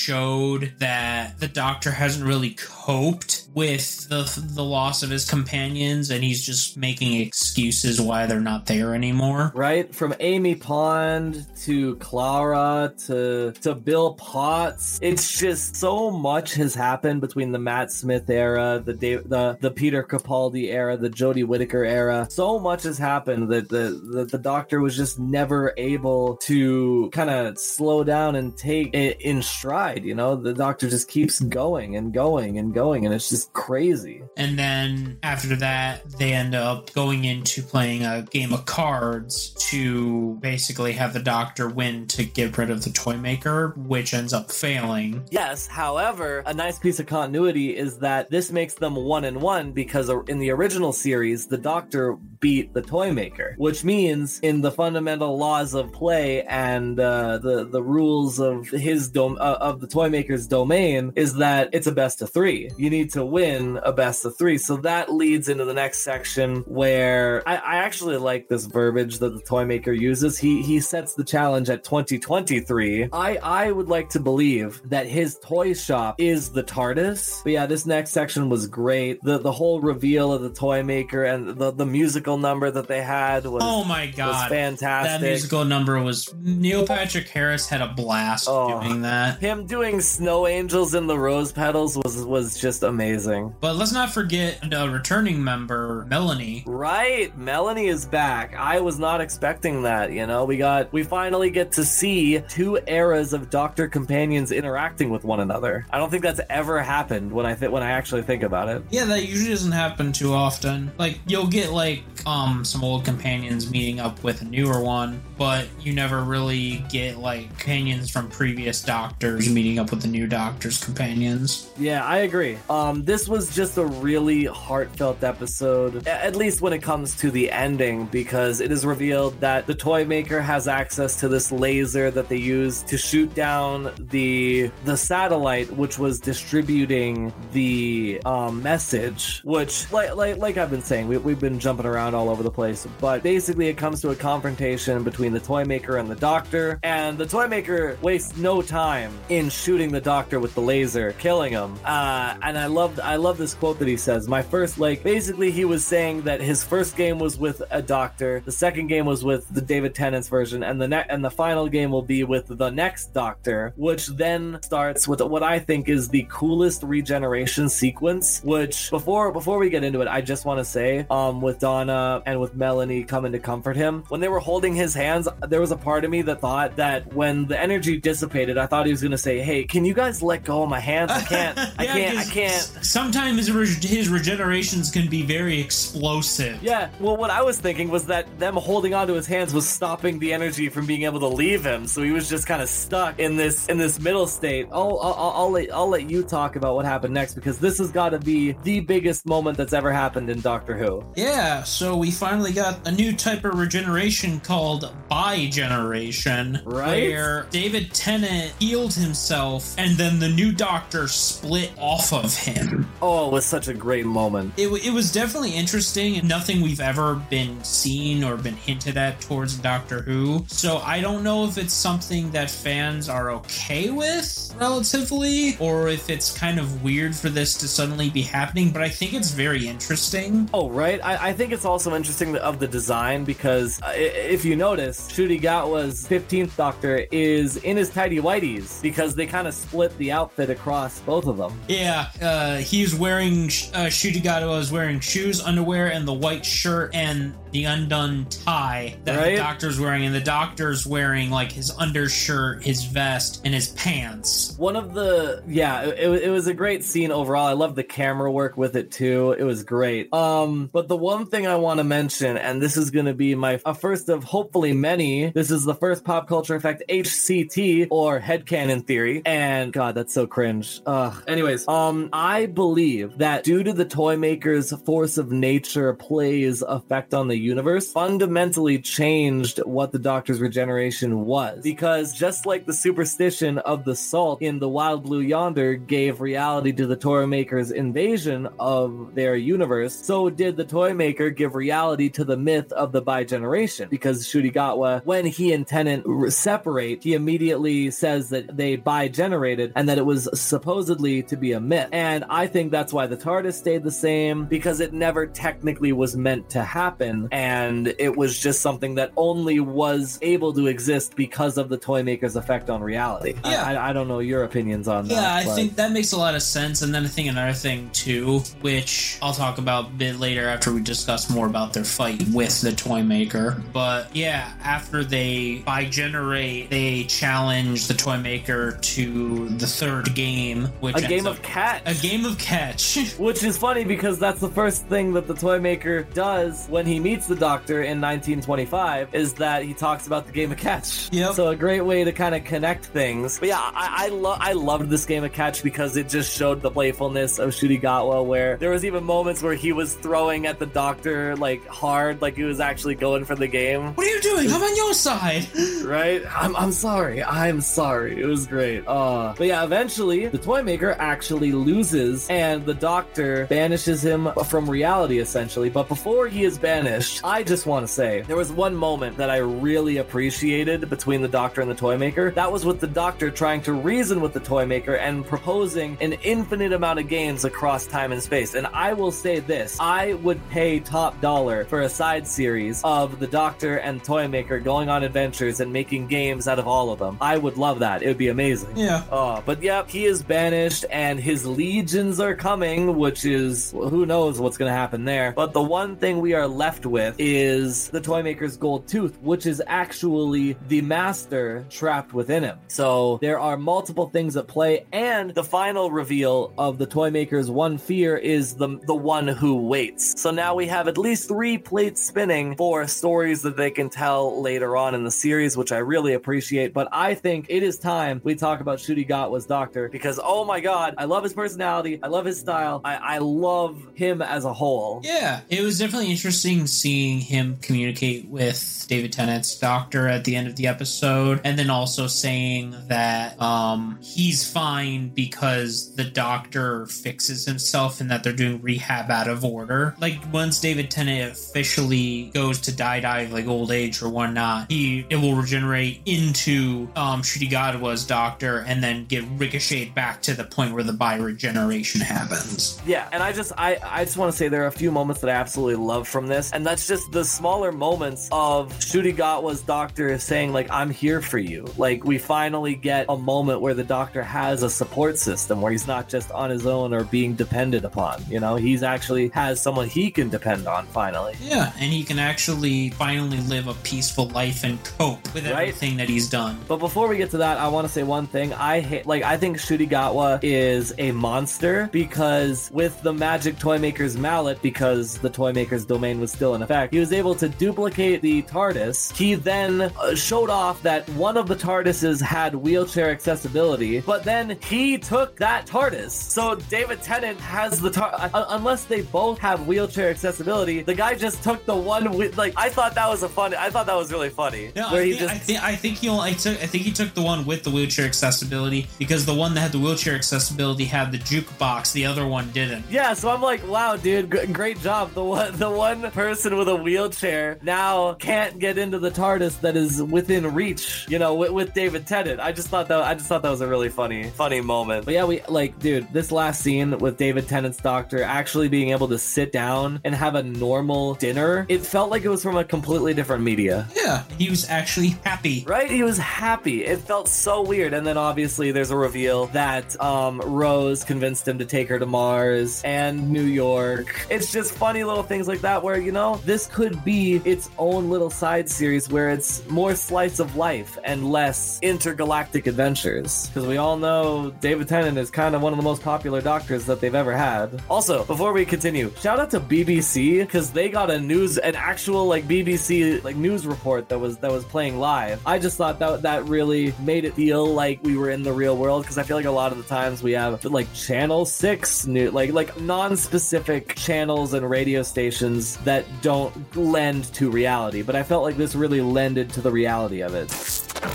showed that the Doctor hasn't really coped with the the loss of his companions, and he's just making excuses why they're not there anymore. Right from Amy Pond to Clara to to Bill Potts, it's just so much has happened between the Matt Smith era, the Dave, the the Peter Capaldi era, the Jodie Whittaker era. So much has happened that the that the Doctor was was just never able to kind of slow down and take it in stride. You know, the Doctor just keeps going and going and going, and it's just crazy. And then after that, they end up going into playing a game of cards to basically have the Doctor win to get rid of the toy maker, which ends up failing. Yes, however, a nice piece of continuity is that this makes them one and one because in the original series, the Doctor beat the toy maker, which means in the fundamental laws of play and uh, the the rules of his dom- uh, of the toy maker's domain is that it's a best of three. You need to win a best of three. So that leads into the next section where I, I actually like this verbiage that the toy maker uses. He he sets the challenge at 2023. I I would like to believe that his toy shop is the TARDIS. But yeah, this next section was great. The the whole reveal of the toy maker and the the musical number that they had was oh my god was fantastic. That musical number was Neil Patrick Harris had a blast Oh. doing that. Him doing snow angels in the rose petals was was just amazing. But let's not forget a returning member, Melanie. Right, Melanie is back. I was not expecting that. You know, we got we finally get to see two eras of Doctor companions interacting with one another. I don't think that's ever happened when I th- when I actually think about it. Yeah, that usually doesn't happen too often. Like you'll get like um some old companions meeting up with a newer one, but you never really get like companions from previous doctors meeting up with the new doctor's companions. Yeah, I agree. Um, this was just a really heartfelt episode, at least when it comes to the ending, because it is revealed that the toy maker has access to this laser that they use to shoot down the the satellite, which was distributing the um, message. Which, like, like, like I've been saying, we, we've been jumping around all over the place, but basically, it comes to a confrontation between the toy maker and the doctor, and the toy maker wastes no time in shooting the doctor with the laser, killing him. Uh, and I loved, I love this quote that he says. My first, like, basically, he was saying that his first game was with a doctor, the second game was with the David Tennant's version, and the ne- and the final game will be with the next doctor, which then starts with what I think is the coolest regeneration sequence. Which before before we get into it, I just want to say, um, with Donna Uh, and with Melanie coming to comfort him, when they were holding his hands, there was a part of me that thought that when the energy dissipated, I thought he was gonna say, "Hey, can you guys let go of my hands? I can't, I can't, I can't." Sometimes his, his regenerations can be very explosive. Yeah, well, what I was thinking was that them holding onto his hands was stopping the energy from being able to leave him, so he was just kind of stuck in this in this middle state. I'll I'll, I'll, I'll let I'll let you talk about what happened next because this has got to be the biggest moment that's ever happened in Doctor Who. Yeah, so we finally got a new type of regeneration called bi-generation, Right? where David Tennant healed himself, and then the new Doctor split off of him. Oh, it was such a great moment. It, it was definitely interesting and nothing we've ever been seen or been hinted at towards Doctor Who. So I don't know if it's something that fans are okay with relatively, or if it's kind of weird for this to suddenly be happening, but I think it's very interesting. Oh, right. I, I think it's also interesting of the design because uh, if you notice, Ncuti Gatwa's 15th Doctor is in his tidy whities because they kind of split the outfit across both of them. Yeah, uh, he's wearing uh, Ncuti Gatwa is wearing shoes, underwear, and the white shirt and the undone tie that Right. the doctor's wearing, and the doctor's wearing like his undershirt, his vest, and his pants. One of the yeah, it, it, was a great scene overall. I love the camera work with it too. It was great. Um, but the one thing I want to mention, and this is going to be my a first of hopefully many. This is the first pop culture effect HCT or headcanon theory. And God, that's so cringe. Ugh. Anyways, um, I believe that due to the toy maker's force of nature plays effect on the universe, fundamentally changed what the Doctor's regeneration was. Because just like the superstition of the salt in the Wild Blue Yonder gave reality to the toy maker's invasion of their universe, so did the toy maker give reality to the myth of the bi-generation. Because Ncuti Gatwa, when he and Tennant separate, he immediately says that they bi-generated and that it was supposedly to be a myth. And I think that's why the TARDIS stayed the same because it never technically was meant to happen, and it was just something that only was able to exist because of the toy maker's effect on reality. I- Yeah. I, I don't know your opinions on that. Yeah, I but- think that makes a lot of sense. And then I think another thing too, which I'll talk about a bit later after we discuss more about their fight with the toy maker. But yeah, after they bi-generate, they challenge the toy maker to the third game, which A game of catch. a game of catch. Which is funny because that's the first thing that the toy maker does when he meets the doctor in 1925 is that he talks about the game of catch. Yep. So a great way to kind of connect things. But yeah, I I, lo- I loved this game of catch because it just showed the playfulness of Ncuti Gatwa where there was even moments where he was throwing at the doctor like hard, like he was actually going for the game. what are you doing? I'm on your side. Right? I'm, I'm sorry. I'm sorry. It was great. Uh, but yeah, eventually the toy maker actually loses and the doctor banishes him from reality essentially. But before he is banished, I just want to say there was one moment that I really appreciated between the doctor and the toy maker. That was with the doctor trying to reason with the toy maker and proposing an infinite amount of games across time and space. And I will say this I would pay top dollar for a side series of the doctor and toy maker going on adventures and making games out of all of them. I would love that. It would be amazing. Yeah. Oh, but yep, he is banished and his legions are coming, which is who knows what's going to happen there. But the one thing we are left with is the toy maker's gold tooth, which is actually the master trapped within him. So there are multiple things at play, and the final reveal of the toy maker's one fear is the the one who waits. So now we have at least three plates spinning for stories that they can tell later on in the series, which I really appreciate. But I think it is time we talk about Ncuti Gatwa's doctor because oh my god, I love his personality, I love his style, I, I love him as a whole. Yeah, it was definitely interesting seeing him communicate with David Tennant's doctor at the end of the episode, and then also saying that um, he's fine because the doctor fixes himself and that they're doing rehab out of order. Like once David Tennant officially goes to die die like old age or whatnot, he it will regenerate into um, Ncuti Gatwa's doctor and then get ricocheted back to the point where the bi-regeneration happens. Yeah, and I just I I just want to say there are a few moments that I absolutely love from this, and that's just the smaller moments of Ncuti Gatwa's doctor saying like I'm here for you. Like we finally get a moment where the doctor has a support system where he's not just on his own or being depended upon. You know, he's actually has someone he can depend on finally. Yeah, and he can actually finally live a peaceful life and cope with Right. everything that he's done. But before we get to that, I want to say one thing. I hate, like, I think Ncuti Gatwa is a monster because with the magic toy maker's mallet, because the toy maker's domain was still in effect, he was able to duplicate the TARDIS. He then uh, showed off that one of the TARDISes had wheelchair accessibility, but then he took that TARDIS. So David Tennant has the tar, uh, unless they both have wheelchair accessibility, the guy just took the one with, like, I thought that was a fun, I thought that was really funny. No, where I he think, just I think I think he only I took I think he took the one with the wheelchair accessibility because the one that had the wheelchair accessibility had the jukebox, the other one didn't. Yeah, so I'm like, wow, dude, g- great job. The one, the one person with a wheelchair now can't get into the TARDIS that is within reach. You know, with, with David Tennant. I just thought that I just thought that was a really funny, funny moment. But yeah, we like, dude, this last scene with David Tennant's doctor actually being able to sit down and have a normal dinner. It felt like it was from a completely different media. Yeah, he was actually happy. Right? He was happy. It felt so weird. And then obviously there's a reveal that um, Rose convinced him to take her to Mars and New York. It's just funny little things like that where, you know, this could be its own little side series where it's more slice of life and less intergalactic adventures. Because we all know David Tennant is kind of one of the most popular doctors that they've ever had. Also, before we continue, shout out to BBC because they got a news, an actual like BBC like news report that was that was playing live. I just thought that that really made it feel like we were in the real world because I feel like a lot of the times we have like Channel Six new like like non-specific channels and radio stations that don't lend to reality. But I felt like this really lended to the reality of it.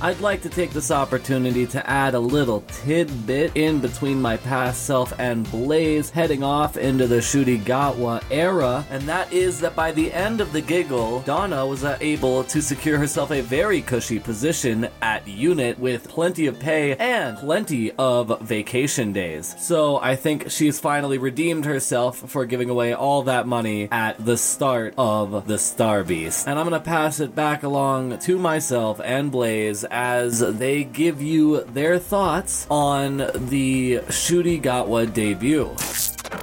I'd like to take this opportunity to add a little tidbit in between my past self and Blaze heading off into the Ncuti Gatwa era, and that is that by the end of the giggle, Donna was uh, able to secure herself a very cushy position at unit with plenty of pay and plenty of vacation days. So I think she's finally redeemed herself for giving away all that money at the start of the Star Beast. And I'm gonna pass it back along to myself and Blaze as they give you their thoughts on the Ncuti Gatwa debut.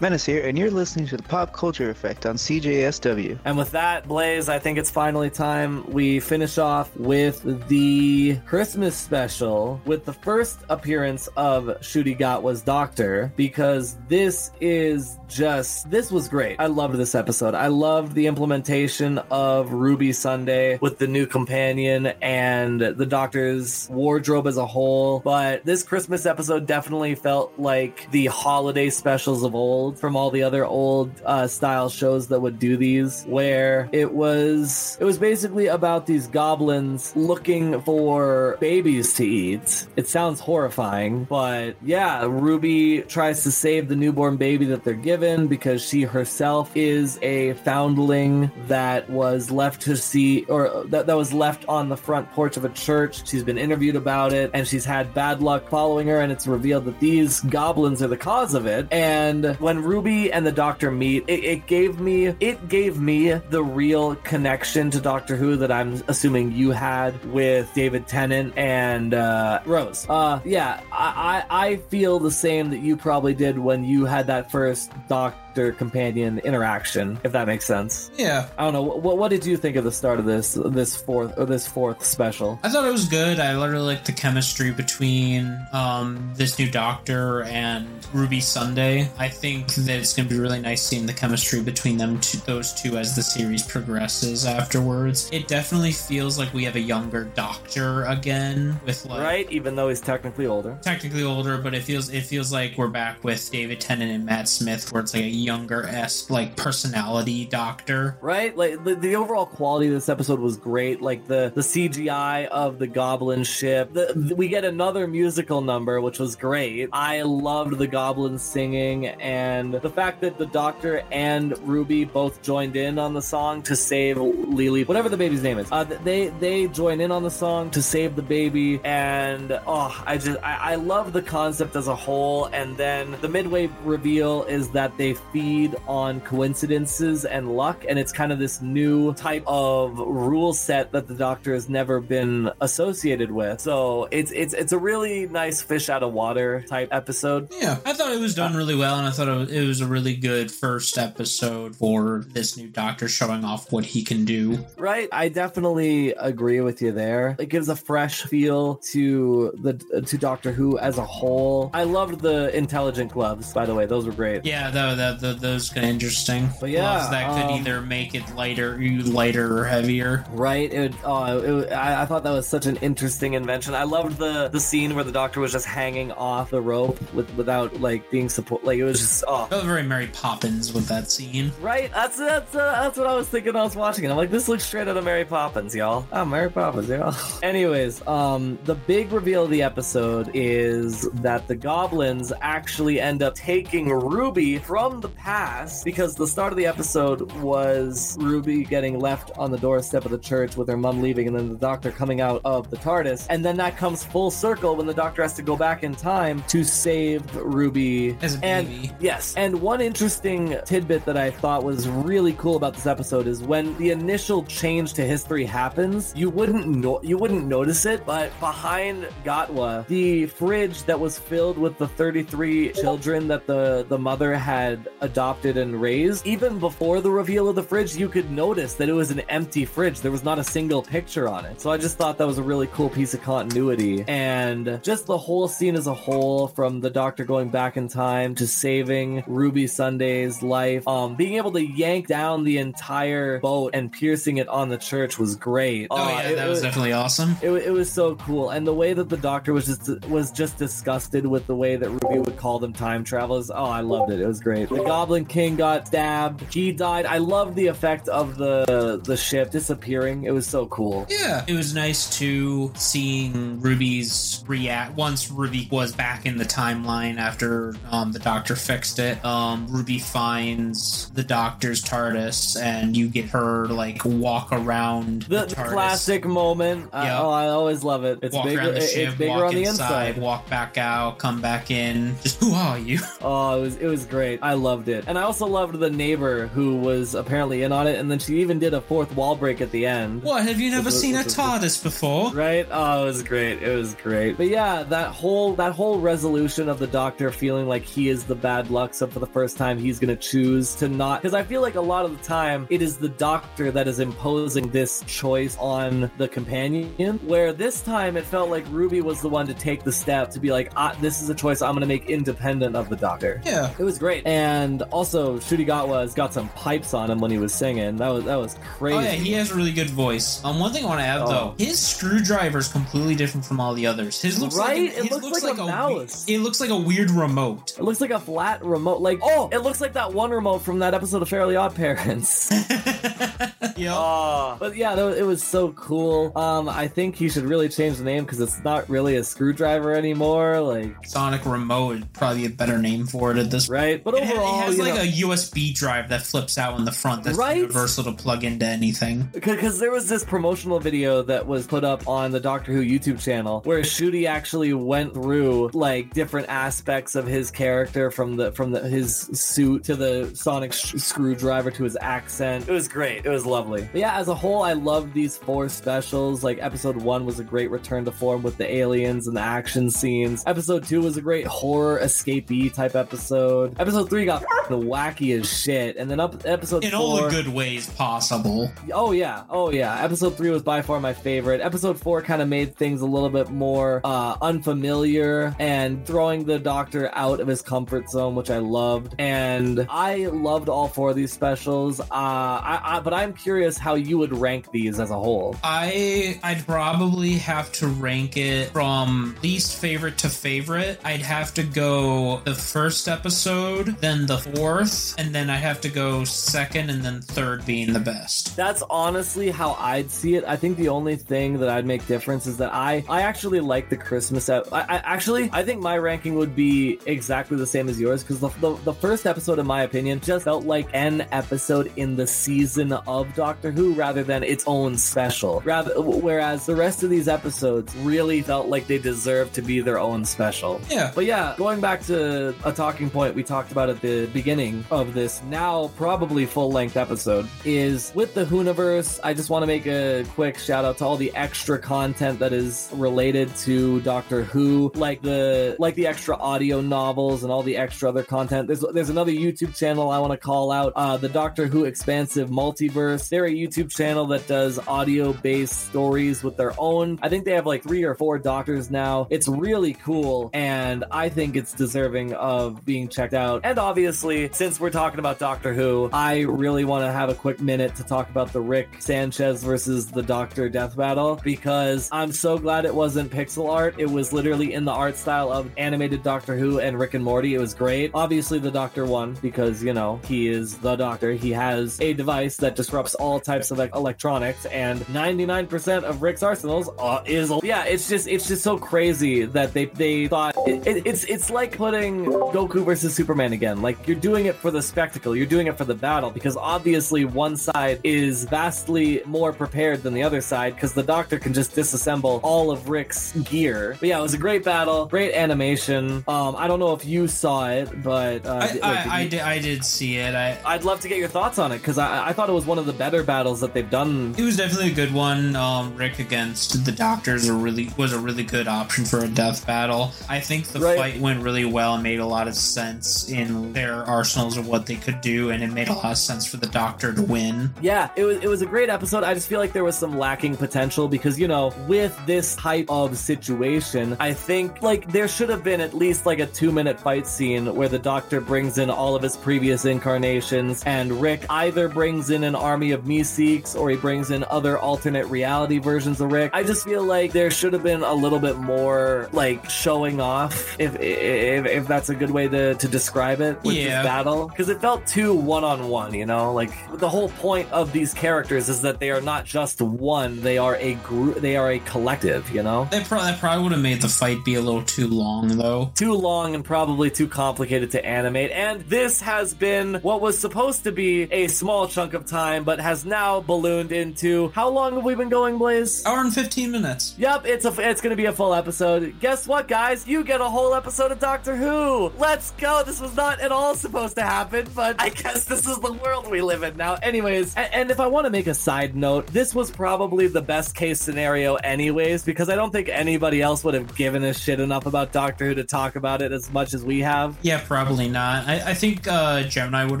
Menace here, and you're listening to the Pop Culture Effect on CJSW. And with that, Blaze, I think it's finally time we finish off with the Christmas special with the first appearance of Ncuti Gatwa's Doctor, because this is just, this was great. I loved this episode. I loved the implementation of Ruby Sunday with the new companion and the Doctor's wardrobe as a whole. But this Christmas episode definitely felt like the holiday specials of old from all the other old uh, style shows that would do these, where it was it was basically about these goblins looking for babies to eat. It sounds horrifying, but yeah, Ruby tries to save the newborn baby that they're given because she herself is a foundling that was left to see or that, that was left on the front porch of a church. She's been interviewed about it and she's had bad luck following her, and it's revealed that these goblins are the cause of it. And when Ruby and the Doctor meet, it, it gave me it gave me the real connection to Doctor Who that I'm assuming you had with David Tennant and uh, Rose. Uh, yeah, I, I I feel the same that you probably did when you had that first Doctor companion interaction, if that makes sense. Yeah. I don't know. What what did you think of the start of this this fourth or this fourth special? I thought it was good. I literally liked the chemistry between um, this new Doctor and Ruby Sunday. I think that it's going to be really nice seeing the chemistry between them, two, those two, as the series progresses afterwards. It definitely feels like we have a younger Doctor again, with like Right, even though he's technically older. technically older, but it feels it feels like we're back with David Tennant and Matt Smith, where it's like a younger esque like personality Doctor. Right, like the, the overall quality of this episode was great. Like the the CGI of the Goblin ship. The, the- we get another musical number, which was great. I loved the goblins singing, and the fact that the Doctor and Ruby both joined in on the song to save Lily, whatever the baby's name is. Uh, they they join in on the song to save the baby, and oh, I just I, I love the concept as a whole. And then the midway reveal is that they feed on coincidences and luck, and it's kind of this new type of rule set that the Doctor has never been associated with. So it's it's it's a really nice fish out of water type episode. Yeah, I thought it was done really well, and I thought it was, a really good first episode for this new Doctor showing off what he can do. Right, I definitely agree with you there. It gives a fresh feel to the to Doctor Who as a whole. I loved the intelligent gloves, by the way; those were great. Yeah, though that, that those kind of interesting. But yeah, Gloves that could um, either make it lighter, lighter or heavier. Right? It, would- oh, it, I, I thought that was such an interesting invention. I loved the the scene where the Doctor was just hanging off the rope with without like being support. Like it was just oh. Very Mary Poppins with that scene. Right, that's that's uh, that's what I was thinking. I was watching it. I'm like, this looks straight out of Mary Poppins, y'all. Oh, Mary Poppins, y'all. Anyways, um, the big reveal of the episode is that the goblins actually end up taking Ruby from the past because the start of the episode was Ruby getting left on the doorstep of the church with her mom leaving, and then the Doctor coming out of the TARDIS, and then that comes full circle when the Doctor has to go back in time to save Ruby. As a and baby. Yes, and one interesting tidbit that I thought was really cool about this episode is when the initial change to history happens, you wouldn't know you wouldn't notice it, but behind Gatwa, the fridge that was filled with the 33 children that the the mother had adopted and raised, even before the reveal of the fridge, you could notice that it was an empty fridge. There was not a single picture on it. So I just thought that was a really cool piece of continuity and just the whole scene as a whole from the doctor going back in time to saving Ruby Sunday's life, um, being able to yank down the entire boat and piercing it on the church was great. Oh, Uh, yeah, it- that was it- definitely awesome. it, it was so cool, and the way that the doctor was just was just disgusted with the way that Ruby would call them time travelers. Oh, I loved it. It was great. The Goblin King got stabbed. He died. I love the effect of the the ship disappearing. It was so cool. Yeah, it was nice to seeing Ruby's react once Ruby was back in the timeline after um, the Doctor fixed it. Um, Ruby finds the Doctor's TARDIS, and you get her like walk around The, the, the classic moment. I- Yeah. oh, I always love it. It's walk bigger. around the it- ship, it's bigger walk on the inside, inside. walk back out, come back in. Just who are you? Oh, it was it was great. I loved loved it. And I also loved the neighbor who was apparently in on it, and then she even did a fourth wall break at the end. What? Have you never was- seen a TARDIS before? Right? Oh, it was great. It was great. But yeah, that whole that whole resolution of the Doctor feeling like he is the bad luck, so for the first time he's gonna choose to not because I feel like a lot of the time it is the Doctor that is imposing this choice on the companion. Where this time it felt like Ruby was the one to take the step to be like, ah, this is a choice I'm gonna make independent of the Doctor. Yeah. It was great. And also Ncuti Gatwa has got some pipes on him when he was singing. That was that was crazy. Oh yeah, he has a really good voice. Um, one thing I want to add Oh. though, his screwdriver is completely different from all the others. His looks Right? like It his looks like a we- mouse. it looks like a weird remote. It looks like a flat remote. Like, oh, it looks like that one remote from that episode of Fairly Odd Parents. yeah. oh. But yeah, that was- it was so cool. Um, I think he should really change the name because it's not really a screwdriver anymore. Like, Sonic remote would probably be a better name for it at this right? But It overall, it Oh, has you like know, a USB drive that flips out in the front that's Right? universal to plug into anything. because there was this promotional video that was put up on the Doctor Who YouTube channel where Ncuti actually went through like different aspects of his character from the from the his suit to the sonic sh- screwdriver to his accent. It was great. It was lovely. But yeah, as a whole, I loved these four specials. Like episode one was a great return to form with the aliens and the action scenes. Episode two was a great horror escapee type episode. Episode three got the wackiest shit, and then up episode In four, all the good ways possible. Oh yeah, oh yeah. Episode three was by far my favorite. Episode four kind of made things a little bit more uh, unfamiliar and throwing the Doctor out of his comfort zone, which I loved. And I loved all four of these specials. Uh, I, I, but I'm curious how you would rank these as a whole. I I'd probably have to rank it from least favorite to favorite. I'd have to go the first episode, then the fourth, and then I'd have to go second and then third being the best. That's honestly how I'd see it. I think the only thing that I'd make difference is that I I actually like the Christmas. Ep- I, I actually I think my ranking would be exactly the same as yours because the, the the first episode, in my opinion, just felt like an episode in the season of Doctor Who rather than its own special. Rather, whereas the rest of these episodes really felt like they deserved to be their own special. Yeah. But yeah, going back to a talking point we talked about at the beginning of this now probably full length episode is with the Whoniverse. I just want to make a quick shout out to all the extra content that is related to Doctor Who, like the like the extra audio novels and all the extra other content. There's there's another YouTube channel I want to call out, uh, the Doctor Who Expansive Multiverse. They're a YouTube channel that does audio based stories with their own. I think they have like three or four doctors now. It's really cool, and I think it's deserving of being checked out. And obviously, since we're talking about Doctor Who, I really want to have a quick minute to talk about the Rick Sanchez versus the Doctor death battle because I'm so glad it wasn't pixel art. It was literally in the art style of animated Doctor Who and Rick and Morty. It was great. Obviously, the Doctor won because, you know, he is the Doctor. He has a device that disrupts all types of like, electronics, and 99% of Rick's arsenals uh, is. Yeah, it's just it's just so crazy that they they thought it, it, it's it's like putting Goku versus Superman again. Like you're doing it for the spectacle, you're doing it for the battle because obviously one side is vastly more prepared than the other side because the Doctor can just disassemble all of Rick's gear. But yeah, it was a great battle, great animation. Um, I don't know if you saw it, but uh, I, did- I, like, did I, did, I did see it. I I'd love to get your thoughts on it because I, I thought it was one of the better battles that they've done. It was definitely a good one. Um, Rick against the Doctors a really was a really good option for a death battle. I think the Right. fight went really well and made a lot of sense in their arsenals of what they could do, and it made a lot of sense for the Doctor to win. Yeah, it was it was a great episode. I just feel like there was some lacking potential because you know, with this type of situation, I think like there should have been at least like a two minute fight scene where the Doctor brings in all of his previous incarnations, and Rick either brings in an army of Meeseeks or he brings in other alternate reality versions of Rick. I just feel like there should have been a little bit more like showing off, if if, if that's a good way to, to describe it with Yeah. this battle, because it felt too one on one. You know, like the whole point of these characters is that they are not just one; they are a group. They are a collective. You know. That, pro- that probably would have made the fight be a little too long, though. Too long and probably too complicated to animate. And this has been what was supposed to be a small chunk of time, but has now ballooned into how long have we been going, Blaze? Hour and fifteen minutes. Yep, it's a it's gonna be a full episode. Guess what, guys? You get a whole episode of Doctor Who. Let's go. This was not at all all supposed to happen, but I guess this is the world we live in now. Anyways, and, and if I want to make a side note, this was probably the best case scenario, anyways, because I don't think anybody else would have given a shit enough about Doctor Who to talk about it as much as we have. Yeah, probably not. I, I think uh, Gemini would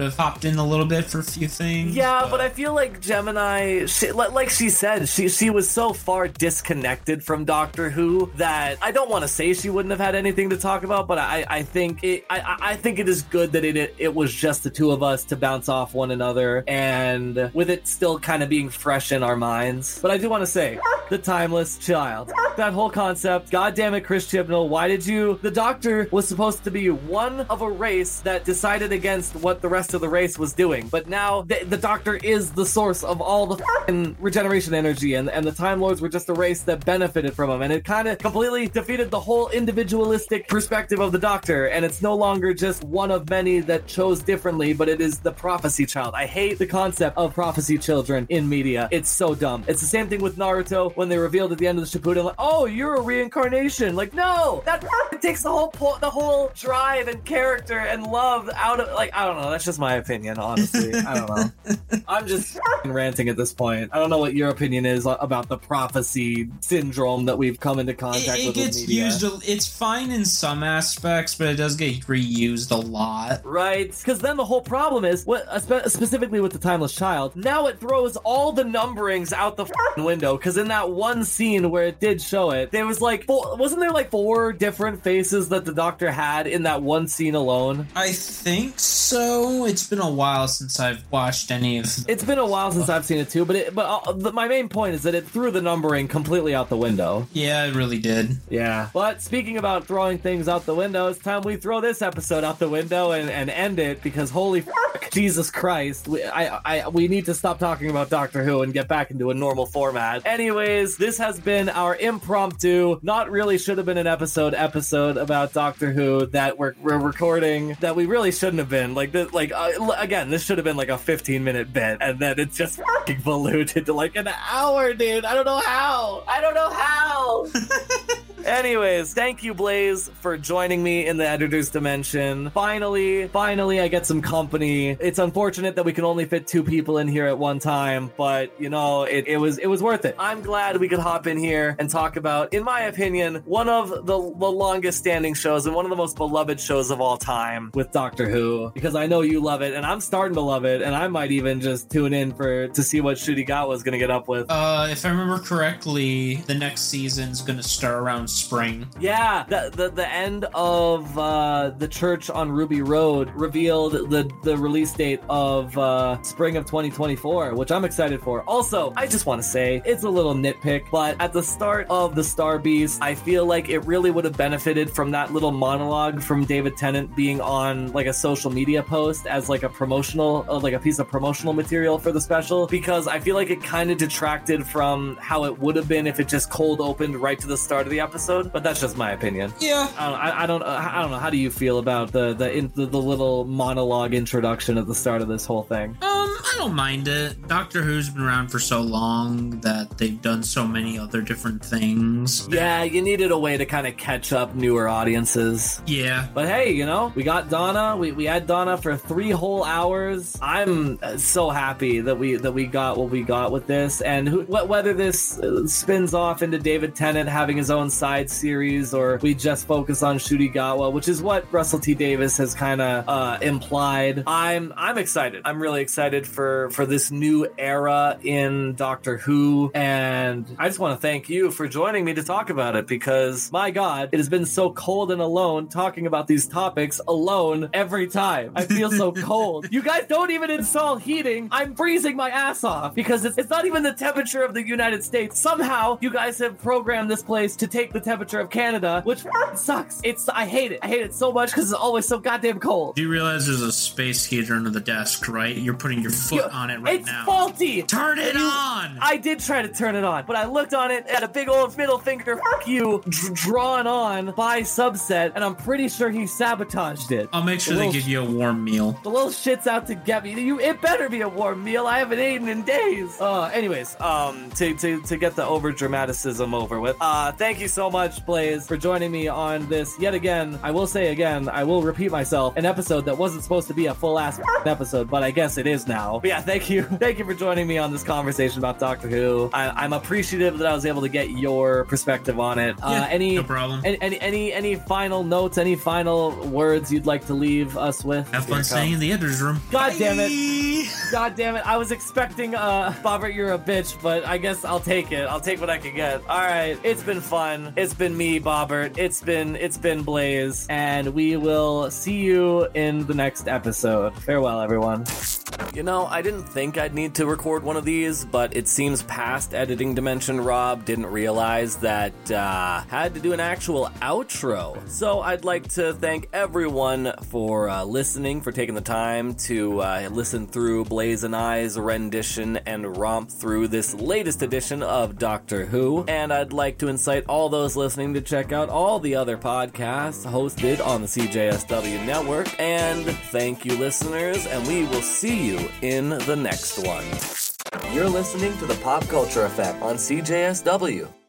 have hopped in a little bit for a few things. Yeah, but I feel like Gemini, she, like she said, she she was so far disconnected from Doctor Who that I don't want to say she wouldn't have had anything to talk about, but I I think it I I think it is good that it, it it was just the two of us to bounce off one another and with it still kind of being fresh in our minds. But I do want to say, the timeless child, that whole concept. God damn it, Chris Chibnall, why did you? The Doctor was supposed to be one of a race that decided against what the rest of the race was doing, but now the, the Doctor is the source of all the fucking regeneration energy, and and the Time Lords were just a race that benefited from him, and it kind of completely defeated the whole individualistic perspective of the Doctor, and it's no longer just one of many that chose differently, but it is the prophecy child. I hate the concept of prophecy children in media. It's so dumb. It's the same thing with Naruto when they revealed at the end of the Shippuden, like, oh, Oh, you're a reincarnation. Like, no, that takes the whole po- the whole drive and character and love out of like I don't know. That's just my opinion, honestly. I don't know. I'm just ranting at this point. I don't know what your opinion is about the prophecy syndrome that we've come into contact It, it with. gets with media. used. It's fine in some aspects, but it does get reused a lot. Right? Because then the whole problem is, what, specifically with the Timeless Child, now it throws all the numberings out the window. Because in that one scene where it did show it, there was like, four, wasn't there like four different faces that the Doctor had in that one scene alone? I think so. It's been a while since I've watched any of. It's been a while since I've seen it too, but it, but uh, the, my main point is that it threw the numbering completely out the window. yeah, it really did. Yeah. But speaking about throwing things out the window, it's time we throw this episode out the window and, and end it because holy f- Jesus Christ, we, I, I, we need to stop talking about Doctor Who and get back into a normal format. Anyways, this has been our impromptu, not really should have been an episode episode about Doctor Who that we're, we're recording that we really shouldn't have been. Like, this, like uh, again, this should have been like a 15 minute bit and then it's just fucking diluted to like an hour, dude. I don't know how. I don't know how. Anyways, thank you, Blaze, for joining me in the editor's dimension. Finally, finally, I get some company. It's unfortunate that we can only fit two people in here at one time, but you know, it, it was it was worth it. I'm glad we could hop in here and talk about, in my opinion, one of the, the longest standing shows and one of the most beloved shows of all time with Doctor Who, because I know you love it, and I'm starting to love it, and I might even just tune in for to see what Ncuti Gatwa was gonna get up with. Uh, if I remember correctly, the next season's gonna start around spring. Yeah, the the, the end of uh, the church on Ruby Road revealed the the release date of uh, spring of 2024, which I'm excited for. Also, I just want to say it's a little nitpick, but at the start of the Star Beast, I feel like it really would have benefited from that little monologue from David Tennant being on like a social media post as like a promotional, uh, like a piece of promotional material for the special, because I feel like it kind of detracted from how it would have been if it just cold opened right to the start of the episode. But that's just my opinion. Yeah. I don't, I, I don't, uh, I don't know. How do you feel about the the, in, the the little monologue introduction at the start of this whole thing? Um, I don't mind it. Doctor Who's been around for so long that they've done so many other different things. Yeah, you needed a way to kind of catch up newer audiences. Yeah. But hey, you know, we got Donna. We, we had Donna for three whole hours. I'm uh, so happy that we that we got what we got with this, and who, whether this uh, spins off into David Tennant having his own side series, or we just focus on Ncuti Gatwa, which is what Russell T Davies has kind of uh, implied. I'm I'm excited. I'm really excited for for this new era in Doctor Who, and I just want to thank you for joining me to talk about it because my God, it has been so cold and alone talking about these topics alone every time. I feel so cold. You guys don't even install heating. I'm freezing my ass off because it's, it's not even the temperature of the United States. Somehow, you guys have programmed this place to take the temperature of Canada, which sucks. It's I hate it. I hate it so much because it's always so goddamn cold. Do you realize there's a space heater under the desk, right? You're putting your foot Yo, on it right it's now. It's faulty. Turn it on. I did try to turn it on, but I looked on it at a big old middle finger, fuck you, dr- drawn on by Subset, and I'm pretty sure he sabotaged it. I'll make sure The they give you a warm meal. The little shit's out to get me. You, it better be a warm meal. I haven't eaten in days. Uh, anyways, um, to, to, to get the over dramaticism over with, uh, thank you so much, Blaze, for joining me on this yet again. I will say again, I will repeat myself, an episode that wasn't supposed to be a full ass episode, but I guess it is now. But yeah, thank you. Thank you for joining me on this conversation about Doctor Who. I, I'm appreciative that I was able to get your perspective on it. Uh, any, no problem. Any, any, any, any final notes, any final words you'd like to leave us with? Have fun staying in the editor's room. God damn it. God damn it. I was expecting, uh, Bobbert, you're a bitch, but I guess I'll take it. I'll take what I can get. All right. It's been fun. It's been me, Bobbert. It's been, it's been Blaze. And we will see you in the next episode. Farewell, everyone. You know, I didn't think I'd need to record one of these, but it seems past editing dimension Rob didn't realize that uh had to do an actual outro. So I'd like to thank everyone for uh, listening, for taking the time to uh, listen through Blaze and I's rendition and romp through this latest edition of Doctor Who. And I'd like to incite all those listening to check out all the other podcasts hosted on the CJSW network. And thank you, listeners, and we will see you in the next one. You're listening to the Pop Culture Effect on CJSW.